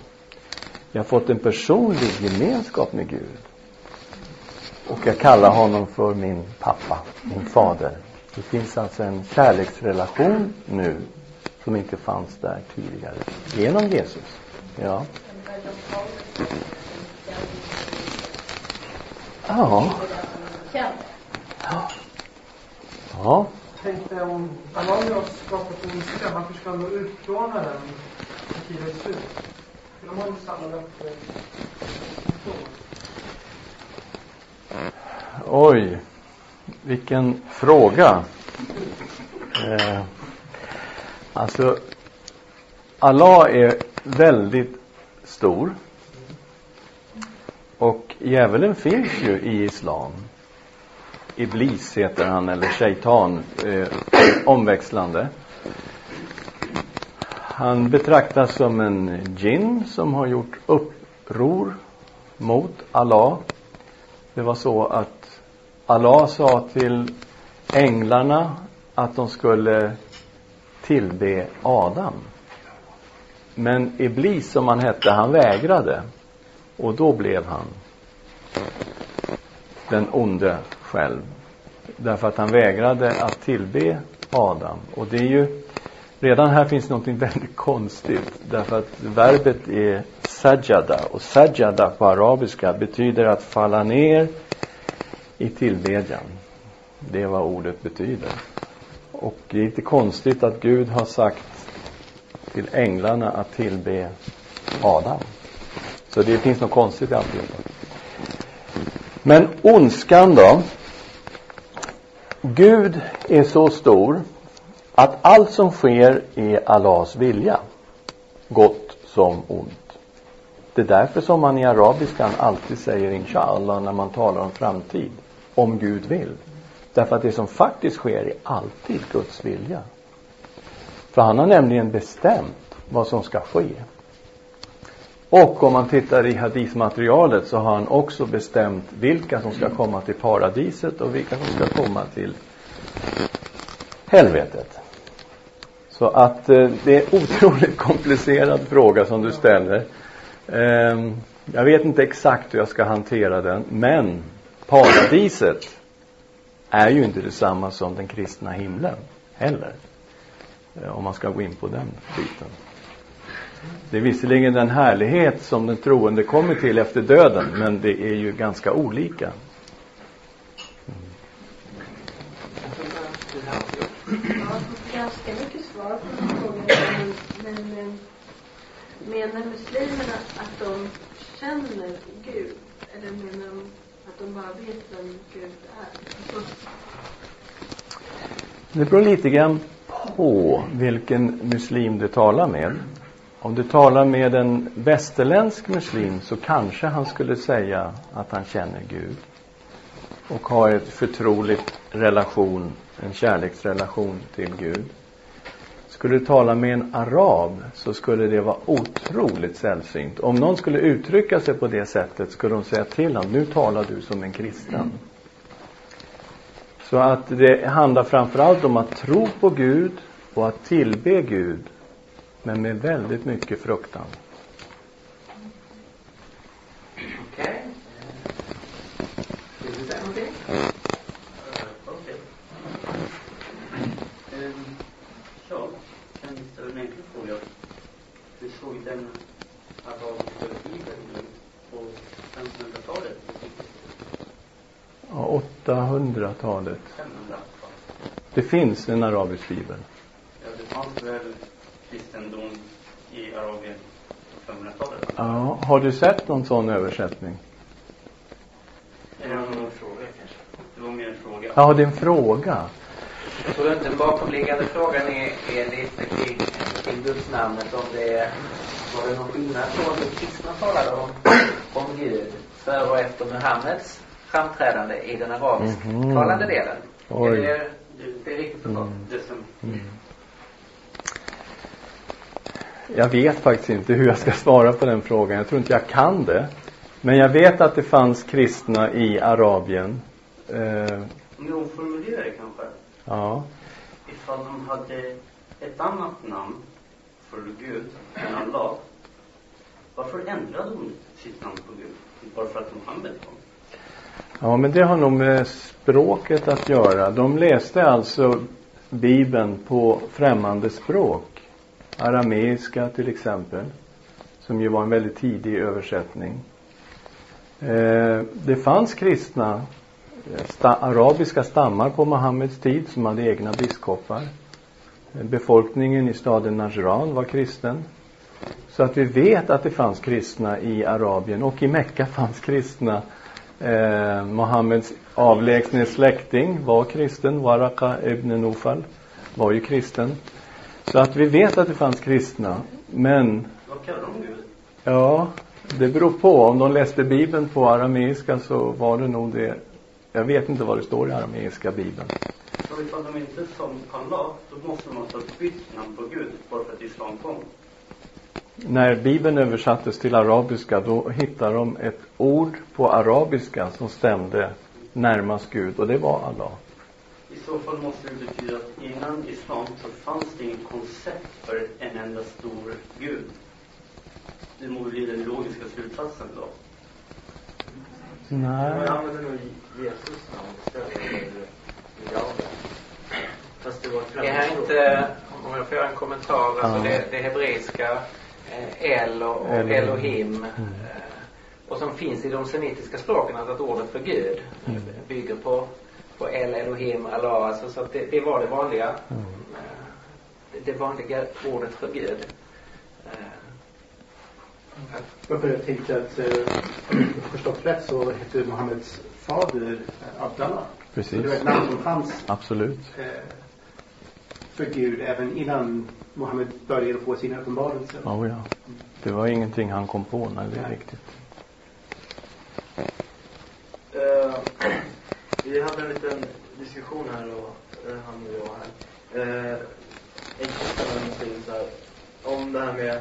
Jag har fått en personlig gemenskap med Gud. Och jag kallar honom för min pappa, min fader. Det finns alltså en kärleksrelation nu som inte fanns där tidigare. Genom Jesus. Ja. Ja. Ja. tänkte om Allah har skapat ondska, varför ska han då utplåna den i tidens slut? De har ju samma Oj, vilken fråga. Eh, alltså, Allah är väldigt stor. Och djävulen finns ju i islam. Iblis heter han, eller shaitan, eh, omväxlande. Han betraktas som en jinn som har gjort uppror mot Allah. Det var så att Allah sa till änglarna att de skulle tillbe Adam. Men Iblis, som han hette, han vägrade. Och då blev han den onde själv. Därför att han vägrade att tillbe Adam. Och det är ju, redan här finns något väldigt konstigt. Därför att verbet är sajada. Och sajada på arabiska betyder att falla ner i tillbedjan. Det är vad ordet betyder. Och det är inte konstigt att Gud har sagt till änglarna att tillbe Adam. Så det finns något konstigt i alltihopa. Men ondskan då? Gud är så stor att allt som sker är Allahs vilja. Gott som ont. Det är därför som man i arabiskan alltid säger inshallah när man talar om framtid. Om Gud vill. Därför att det som faktiskt sker är alltid Guds vilja. För han har nämligen bestämt vad som ska ske. Och om man tittar i hadithmaterialet så har han också bestämt vilka som ska komma till paradiset och vilka som ska komma till helvetet. Så att eh, det är en otroligt komplicerad fråga som du ställer. Eh, jag vet inte exakt hur jag ska hantera den, men paradiset är ju inte detsamma som den kristna himlen heller. Eh, om man ska gå in på den biten. Det är visserligen den härlighet som den troende kommer till efter döden, men det är ju ganska olika. Ganska mycket svar på den frågan. Men, men menar muslimerna att de känner Gud? Eller menar de att de bara vet vem Gud är? Det beror lite grann på vilken muslim du talar med. Om du talar med en västerländsk muslim så kanske han skulle säga att han känner Gud och har ett förtrolig relation, en kärleksrelation till Gud. Skulle du tala med en arab så skulle det vara otroligt sällsynt. Om någon skulle uttrycka sig på det sättet skulle de säga till honom, nu talar du som en kristen. Så att det handlar framförallt om att tro på Gud och att tillbe Gud men med väldigt mycket fruktan. Okej. Vill du säga någonting? Okej. Ehm, Ja, en enkel fråga? Vi såg den arabiska bibeln på 1500-talet. Ja, 800-talet. 500. Det finns en arabisk bibel. Ja, det fanns väl kristendom i Arabien på 500-talet? Ja, har du sett någon sån översättning? Det var nog en fråga kanske. Det var mer en fråga. Ja, det är en fråga. Jag tror inte den bakomliggande frågan är, är lite kring, kring gudsnamnet om det är, var det någon skillnad på hur kristna talade om, om Gud före och efter Muhammeds framträdande i den arabisktalande delen? Oj. Är det, det är riktigt förstått? Det som, Jag vet faktiskt inte hur jag ska svara på den frågan. Jag tror inte jag kan det. Men jag vet att det fanns kristna i Arabien. Eh, om jag omformulerar det kanske. ja. Ifall de hade ett annat namn för Gud än Allah. Varför ändrade de sitt namn på Gud? Bara för att Muhammed kom? ja, men det har nog med språket att göra. De läste alltså Bibeln på främmande språk. Arameiska till exempel. Som ju var en väldigt tidig översättning. Eh, det fanns kristna eh, sta, arabiska stammar på Muhammeds tid som hade egna biskopar. Eh, befolkningen i staden Najran var kristen. Så att vi vet att det fanns kristna i Arabien och i Mekka fanns kristna. Eh, Muhammeds avlägsne släkting var kristen, Waraka ibn Nufal var ju kristen. Så att vi vet att det fanns kristna. Men Vad kallar de Gud? Ja, det beror på. Om de läste Bibeln på arameiska så var det nog det. Jag vet inte vad det står i arameiska Bibeln. Så ifall de inte som Allah, då måste de ha bytt namn på Gud bara för att islam kom. När Bibeln översattes till arabiska då hittade de ett ord på arabiska som stämde närmast Gud och det var Allah. I så fall måste det betyda att innan islam så fanns det ingen koncept för en enda stor Gud. Det må bli den logiska slutsatsen då. Man Nej. använder nog Jesus namn istället för Jahve. Fast det var ett Det här är inte, om jag får göra en kommentar, alltså Ja. det, det hebreiska eh, El och, och Elohim. Elohim eh, och som finns i de semitiska språken, alltså att ordet för Gud Mm. bygger på, på El, Elohim, Allah, alltså, så att det, det var det vanliga Mm. eh, det, det vanliga ordet för Gud. Eh, Jag började tänka att, eh, om jag förstått rätt så hette Mohammeds fader Abdallah. Så Precis. det var ett namn som fanns Absolut. för Gud även innan Mohammed började få sina uppenbarelser. Ja, ja. Det var ingenting han kom på, nej det är Nej. riktigt. Eh, vi hade en liten diskussion här och eh, han och jag här. Eh, en kristen muslim så här, om det här med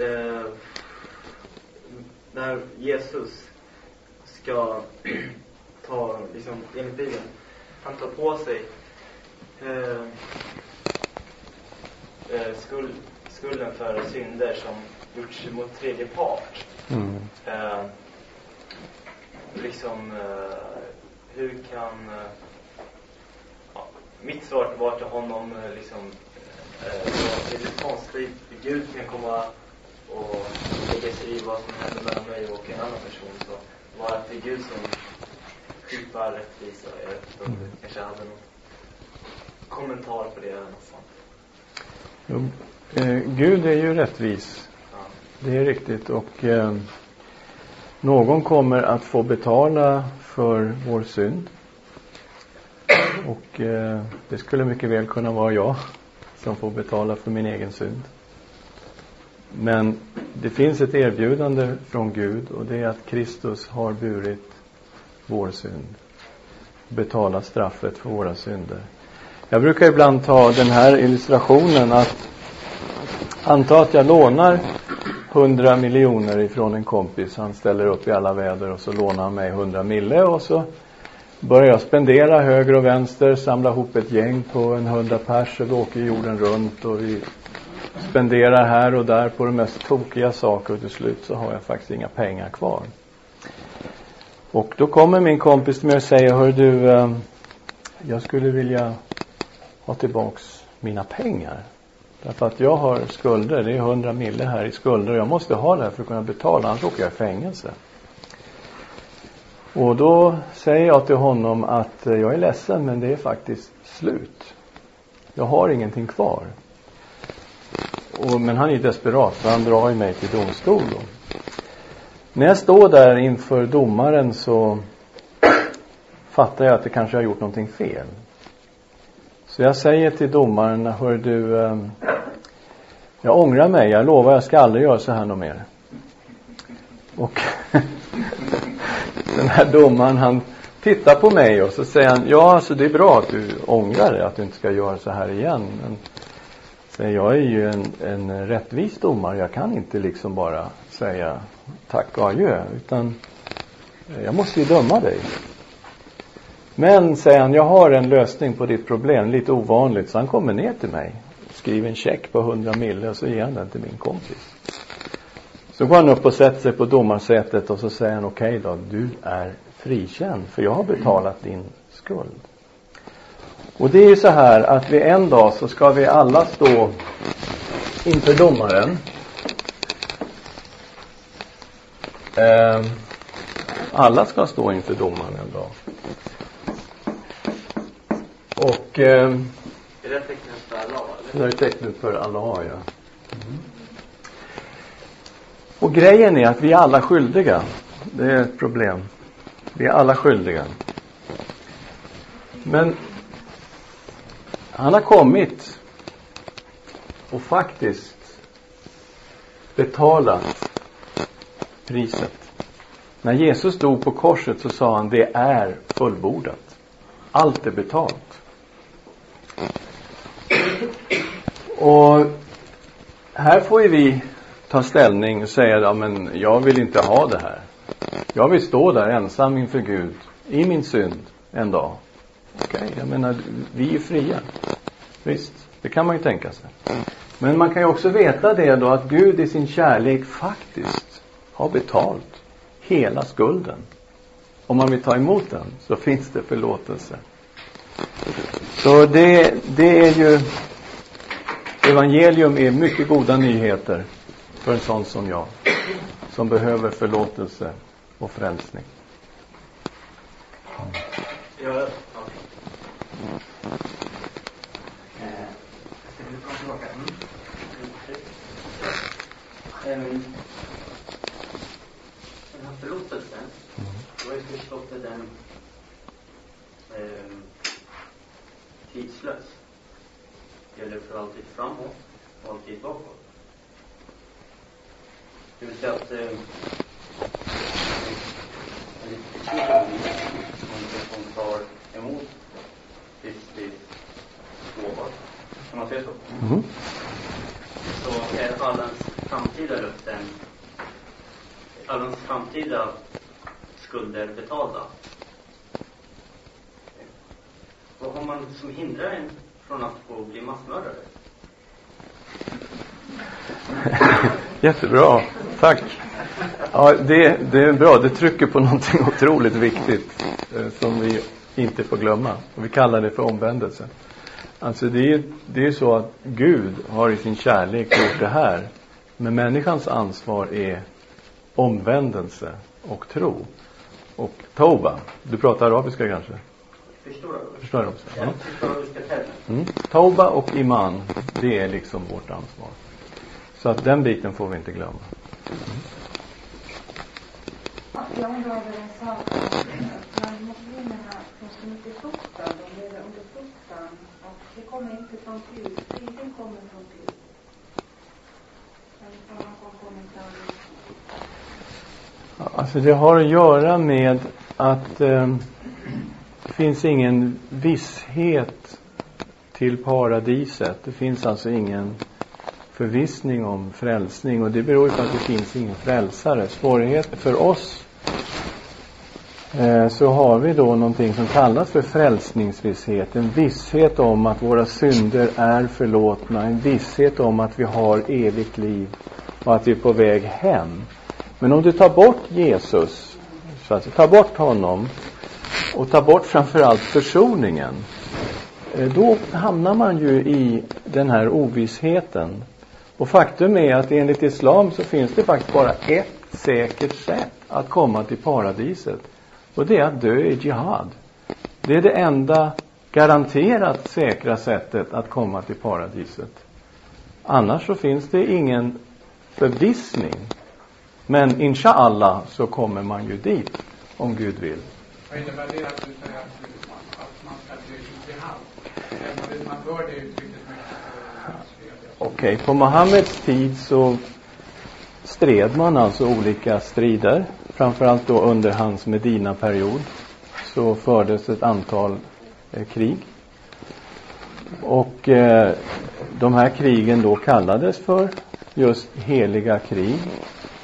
eh, när Jesus ska ta, liksom enligt Bibeln, han tar på sig eh, eh, skuld, skulden för synder som gjorts mot tredje part. Mm. Eh, liksom, eh, hur kan... Eh, ja, mitt svar var till honom eh, liksom, eh, det är lite konstigt. Gud kan komma och lägga sig i vad som händer mellan mig och en annan person. Så var att det är Gud som skipar rättvisa. Jag vet inte om du kanske hade någon kommentar på det eller något sånt. Jo, eh, Gud är ju rättvis. Ja. Det är riktigt och eh, någon kommer att få betala för vår synd. Och eh, det skulle mycket väl kunna vara jag som får betala för min egen synd. Men det finns ett erbjudande från Gud och det är att Kristus har burit vår synd. Betalat straffet för våra synder. Jag brukar ibland ta den här illustrationen att anta att jag lånar 100 miljoner ifrån en kompis. Han ställer upp i alla väder och så lånar han mig 100 mille och så börjar jag spendera höger och vänster, samla ihop ett gäng på en 100 pers och vi åker jorden runt och vi spenderar här och där på de mest tokiga saker och till slut så har jag faktiskt inga pengar kvar. Och då kommer min kompis till mig och säger, hör du, eh, jag skulle vilja ha tillbaks mina pengar. Därför att jag har skulder, det är 100 mille här i skulder och jag måste ha det här för att kunna betala, annars åker jag i fängelse. Och då säger jag till honom att eh, jag är ledsen men det är faktiskt slut. Jag har ingenting kvar. Och, men han är desperat, för han drar ju mig till domstol då. När jag står där inför domaren så fattar jag att det kanske har gjort någonting fel. Så jag säger till domaren, hör du, eh, jag ångrar mig, jag lovar jag ska aldrig göra så här något mer. Och den här domaren han tittar på mig och så säger han, ja alltså det är bra att du ångrar dig, att du inte ska göra så här igen. Men säger jag är ju en, en rättvis domare, jag kan inte liksom bara säga tack och adjö, utan jag måste ju döma dig. Men, säger han, jag har en lösning på ditt problem, lite ovanligt, så han kommer ner till mig, skriver en check på 100 mille och så ger han den till min kompis. Så går han upp och sätter sig på domarsätet och så säger han, okej okay då, du är frikänd, för jag har betalat din skuld. Och det är ju så här att vi en dag så ska vi alla stå inför domaren. Ehm, alla ska stå inför domaren en dag. Och eh, Är det tecknet för Allah? det är tecknet för Allah, ja. Mm. Och grejen är att vi är alla skyldiga. Det är ett problem. Vi är alla skyldiga. Men han har kommit och faktiskt betalat priset. När Jesus dog på korset så sa han, det är fullbordat. Allt är betalt. Och här får ju vi ta ställning och säga, ja men jag vill inte ha det här. Jag vill stå där ensam inför Gud i min synd en dag. Okej, okay, jag menar, vi är fria. Visst, det kan man ju tänka sig. Men man kan ju också veta det då att Gud i sin kärlek faktiskt har betalt hela skulden. Om man vill ta emot den så finns det förlåtelse. Så det, det är ju Evangelium är mycket goda nyheter för en sån som jag som behöver förlåtelse och frälsning. Ja, ja. Eh, ska vi komma tillbaka? Mm. Den här förlåtelsen, då har jag förstått den tidslös. Gäller för alltid framåt och alltid bakåt. Det vill säga att eh, en person som tar emot Kristi gåva, kan man säga så? Mm. Så är allens framtida löften, allens framtida skulder betalda. Vad har man som hindrar en från att få bli massmördare? Jättebra. Tack. Ja, det, det är bra. Det trycker på någonting otroligt viktigt eh, som vi inte får glömma. Och vi kallar det för omvändelse. Alltså det är det är så att Gud har i sin kärlek gjort det här. Men människans ansvar är omvändelse och tro. Och Toba. Du pratar arabiska kanske? Förstår du? Förstår du också? Ja, termer? Mm. Toba och Iman, det är liksom vårt ansvar. Så att den biten får vi inte glömma. Jag undrar över en sak. När muslimerna får så mycket fruktan, de lever under fruktan och det kommer inte från Gud. Friden kommer från Gud. Alltså det har att göra med att eh, det finns ingen visshet till paradiset. Det finns alltså ingen förvissning om frälsning och det beror ju på att det finns ingen frälsare. Svårigheten för oss eh, så har vi då någonting som kallas för frälsningsvisshet. En visshet om att våra synder är förlåtna. En visshet om att vi har evigt liv och att vi är på väg hem. Men om du tar bort Jesus, så att du tar bort honom och ta bort framförallt försoningen, eh, då hamnar man ju i den här ovissheten. Och faktum är att enligt islam så finns det faktiskt bara ett säkert sätt att komma till paradiset. Och det är att dö i jihad. Det är det enda garanterat säkra sättet att komma till paradiset. Annars så finns det ingen förvissning. Men inshallah så kommer man ju dit om Gud vill. Vad innebär det att du säger att, att man ska bli hand? Man hör det uttrycket mycket. Eh, Okej, okay. på Muhammeds tid så stred man alltså olika strider. Framförallt då under hans Medina-period så fördes ett antal eh, krig. Och eh, de här krigen då kallades för just heliga krig.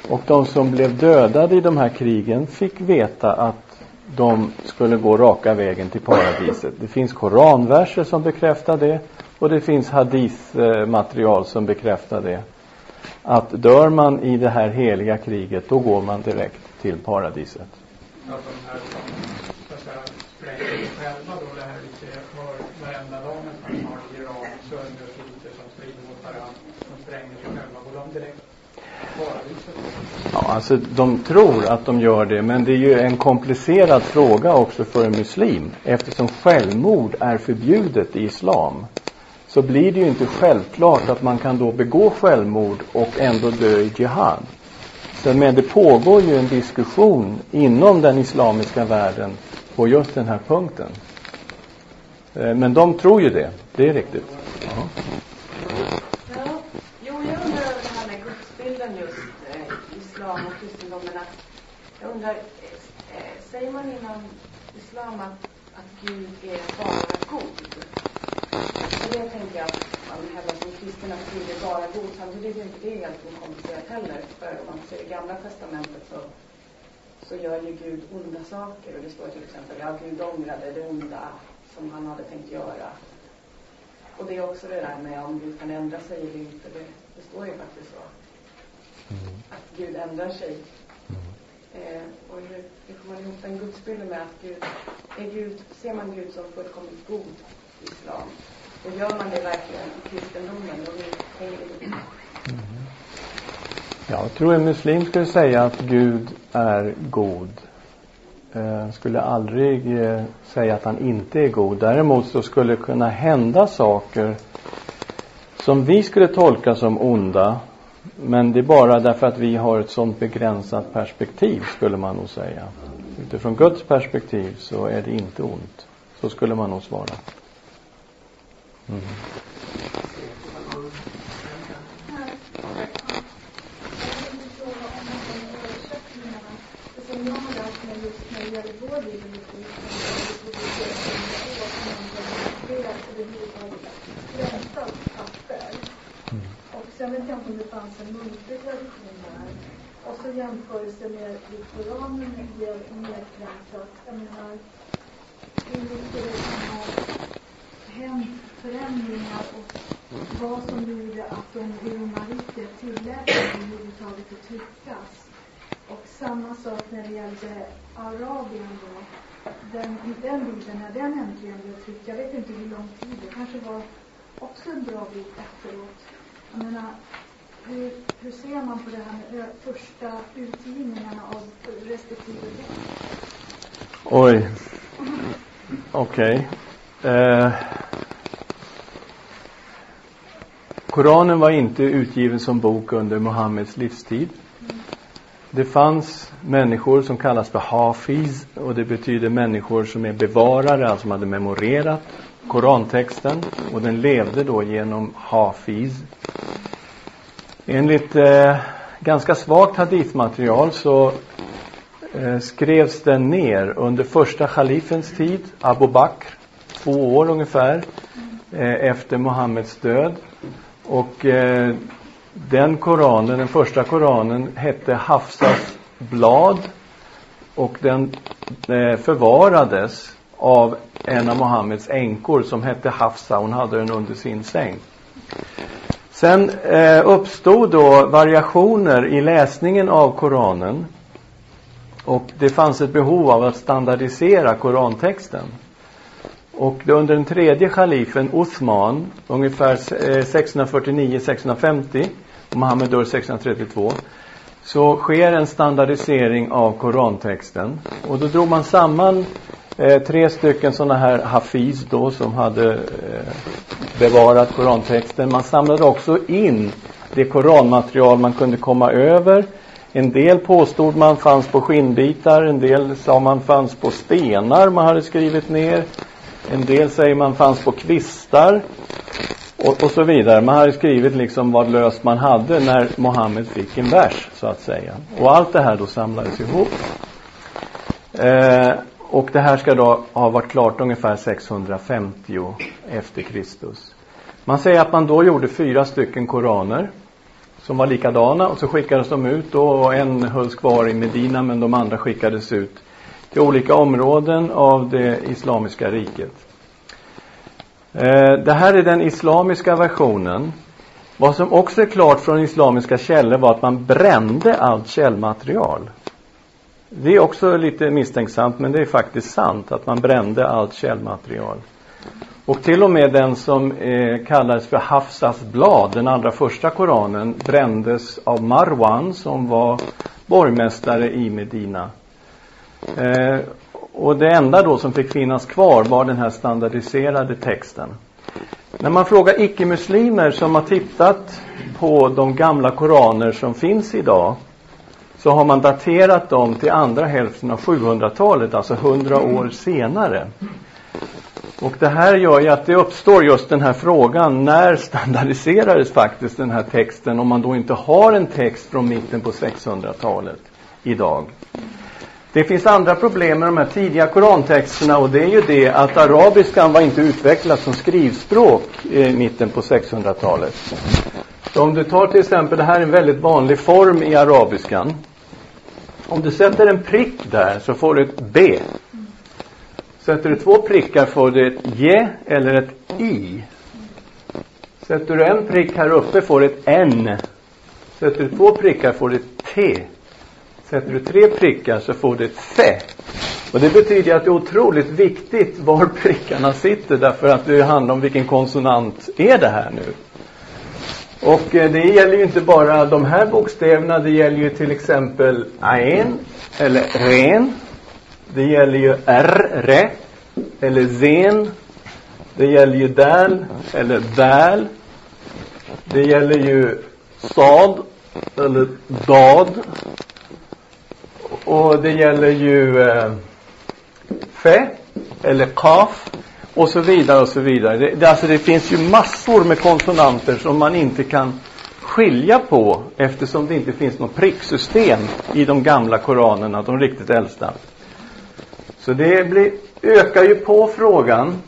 Och de som blev dödade i de här krigen fick veta att de skulle gå raka vägen till paradiset. Det finns koranverser som bekräftar det och det finns hadithmaterial som bekräftar det. Att dör man i det här heliga kriget, då går man direkt till paradiset. Att de här som så att säga, spränger själva då, det här vi ser hör varenda dag nästan snart i Iran, sönderskjuter som strider mot varandra, som spränger sig själva, går de direkt Ja, alltså de tror att de gör det, men det är ju en komplicerad fråga också för en muslim. Eftersom självmord är förbjudet i islam så blir det ju inte självklart att man kan då begå självmord och ändå dö i jihad. Så, men det pågår ju en diskussion inom den islamiska världen på just den här punkten. Eh, men de tror ju det, det är riktigt. Ja. Undrar, eh, säger man inom islam att, att Gud är bara god? Och det tänker jag att man hävdar som kristen att Gud är bara god. Samtidigt är inte det helt okomplicerat heller. För om man ser i gamla testamentet så, så gör ju Gud onda saker. Och det står till exempel, ja Gud ångrade det onda som han hade tänkt göra. Och det är också det där med om Gud kan ändra sig eller inte. Det, det står ju faktiskt så. Mm. Att Gud ändrar sig. Eh, och hur, hur får man ihop den gudsbilden med att Gud, är Gud, ser man Gud som fullkomligt god i islam? Och gör man det verkligen i kristendomen, då hänger det ihop. Mm. Jag tror en muslim skulle säga att Gud är god. Eh, skulle aldrig eh, säga att han inte är god. Däremot så skulle det kunna hända saker som vi skulle tolka som onda men det är bara därför att vi har ett sådant begränsat perspektiv, skulle man nog säga. Utifrån Guds perspektiv så är det inte ont. Så skulle man nog svara. Mm. Sen vet jag inte om det fanns en muntlig tradition där. Och så jämförelse med i Koranen blev nedklämsat. Jag menar, hur mycket det kan ha hänt förändringar och vad som gjorde att de romarriket tillät överhuvudtaget att tryckas. Och samma sak när det gällde Arabien då. Den, den bilden, när den äntligen blev tryckt, jag vet inte hur lång tid, det kanske var också en bra bit efteråt. Jag menar, äh, hur, hur ser man på det här med äh, första utgivningarna av respektive bok? Oj. Okej. Okay. Eh. Koranen var inte utgiven som bok under Muhammeds livstid. Det fanns människor som kallas för hafiz och det betyder människor som är bevarare, alltså som hade memorerat Korantexten och den levde då genom Hafiz. Enligt eh, ganska svagt hadithmaterial så eh, skrevs den ner under första khalifens tid, Abu Bakr, två år ungefär eh, efter Muhammeds död. Och eh, den koranen, den första koranen, hette Hafsas blad och den eh, förvarades av en av Mohammeds änkor som hette Hafsa. Hon hade den under sin säng. Sen eh, uppstod då variationer i läsningen av Koranen. Och det fanns ett behov av att standardisera Korantexten. Och under den tredje kalifen Uthman, ungefär eh, 649-650, och Mohammed dör 632, så sker en standardisering av Korantexten. Och då drog man samman eh, tre stycken sådana här hafiz då som hade eh, bevarat korantexten. Man samlade också in det koranmaterial man kunde komma över. En del påstod man fanns på skinnbitar, en del sa man fanns på stenar man hade skrivit ner. En del säger man fanns på kvistar och, och så vidare. Man hade skrivit liksom vad löst man hade när Mohammed fick en vers, så att säga. Och allt det här då samlades ihop. Eh, och det här ska då ha varit klart ungefär 650 efter Kristus. Man säger att man då gjorde fyra stycken koraner som var likadana och så skickades de ut då och en hölls kvar i Medina men de andra skickades ut till olika områden av det islamiska riket. Eh, det här är den islamiska versionen. Vad som också är klart från islamiska källor var att man brände allt källmaterial. Det är också lite misstänksamt, men det är faktiskt sant att man brände allt källmaterial. Och till och med den som eh, kallades för Hafsas blad, den allra första Koranen, brändes av Marwan som var borgmästare i Medina. Eh, och det enda då som fick finnas kvar var den här standardiserade texten. När man frågar icke-muslimer som har tittat på de gamla koraner som finns idag så har man daterat dem till andra hälften av 700-talet, alltså 100 år senare. Och det här gör ju att det uppstår just den här frågan, när standardiserades faktiskt den här texten om man då inte har en text från mitten på 600-talet idag? Det finns andra problem med de här tidiga korantexterna och det är ju det att arabiskan var inte utvecklad som skrivspråk i mitten på 600-talet. Så om du tar till exempel, det här är en väldigt vanlig form i arabiskan. Om du sätter en prick där så får du ett B. Sätter du två prickar får du ett J eller ett I. Sätter du en prick här uppe får du ett N. Sätter du två prickar får du ett T. Sätter du tre prickar så får du ett C. Och det betyder att det är otroligt viktigt var prickarna sitter därför att det handlar om vilken konsonant är det här nu. Och eh, det gäller ju inte bara de här bokstäverna, det gäller ju till exempel aen eller ren. Det gäller ju r, re, eller zen. Det gäller ju dal eller däl. Det gäller ju sad eller dad. Och det gäller ju eh, fe eller kaf och så vidare och så vidare. Det, det, alltså det finns ju massor med konsonanter som man inte kan skilja på eftersom det inte finns något pricksystem i de gamla koranerna, de riktigt äldsta. Så det blir, ökar ju på frågan.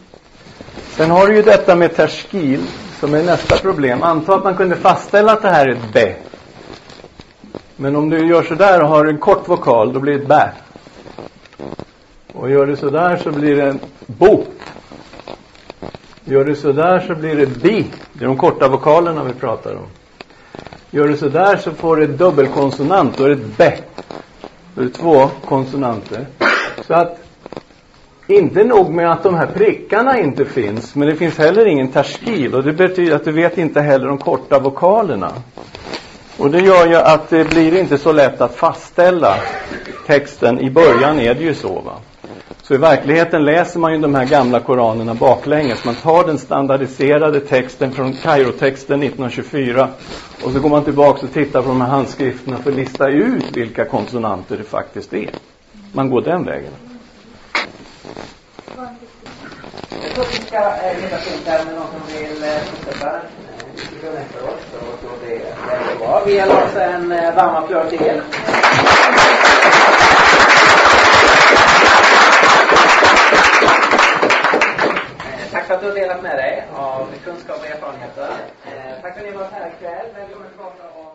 Sen har du ju detta med terskil som är nästa problem. Anta att man kunde fastställa att det här är ett B. Men om du gör sådär och har en kort vokal, då blir det ett bä. Och gör du sådär så blir det en bok. Gör du sådär så blir det bi. Det är de korta vokalerna vi pratar om. Gör du sådär så får du ett dubbelkonsonant, då är det ett bä. Då är det två konsonanter. Så att inte nog med att de här prickarna inte finns, men det finns heller ingen terskil och det betyder att du vet inte heller de korta vokalerna. Och det gör ju att det blir inte så lätt att fastställa texten. I början är det ju så. Va? Så i verkligheten läser man ju de här gamla koranerna baklänges. Man tar den standardiserade texten från Kairotexten 1924 och så går man tillbaka och tittar på de här handskrifterna för att lista ut vilka konsonanter det faktiskt är. Man går den vägen. Jag tror vi ska eh, hitta punkt där med någon som vill fortsätta. fortsätta diskussionen efter oss. Så det är bra. Vi ger oss en eh, varm applåd till er. Tack för att du har delat med dig av kunskap och erfarenheter. Eh, tack för att ni var här ikväll. Välkommen tillbaka Och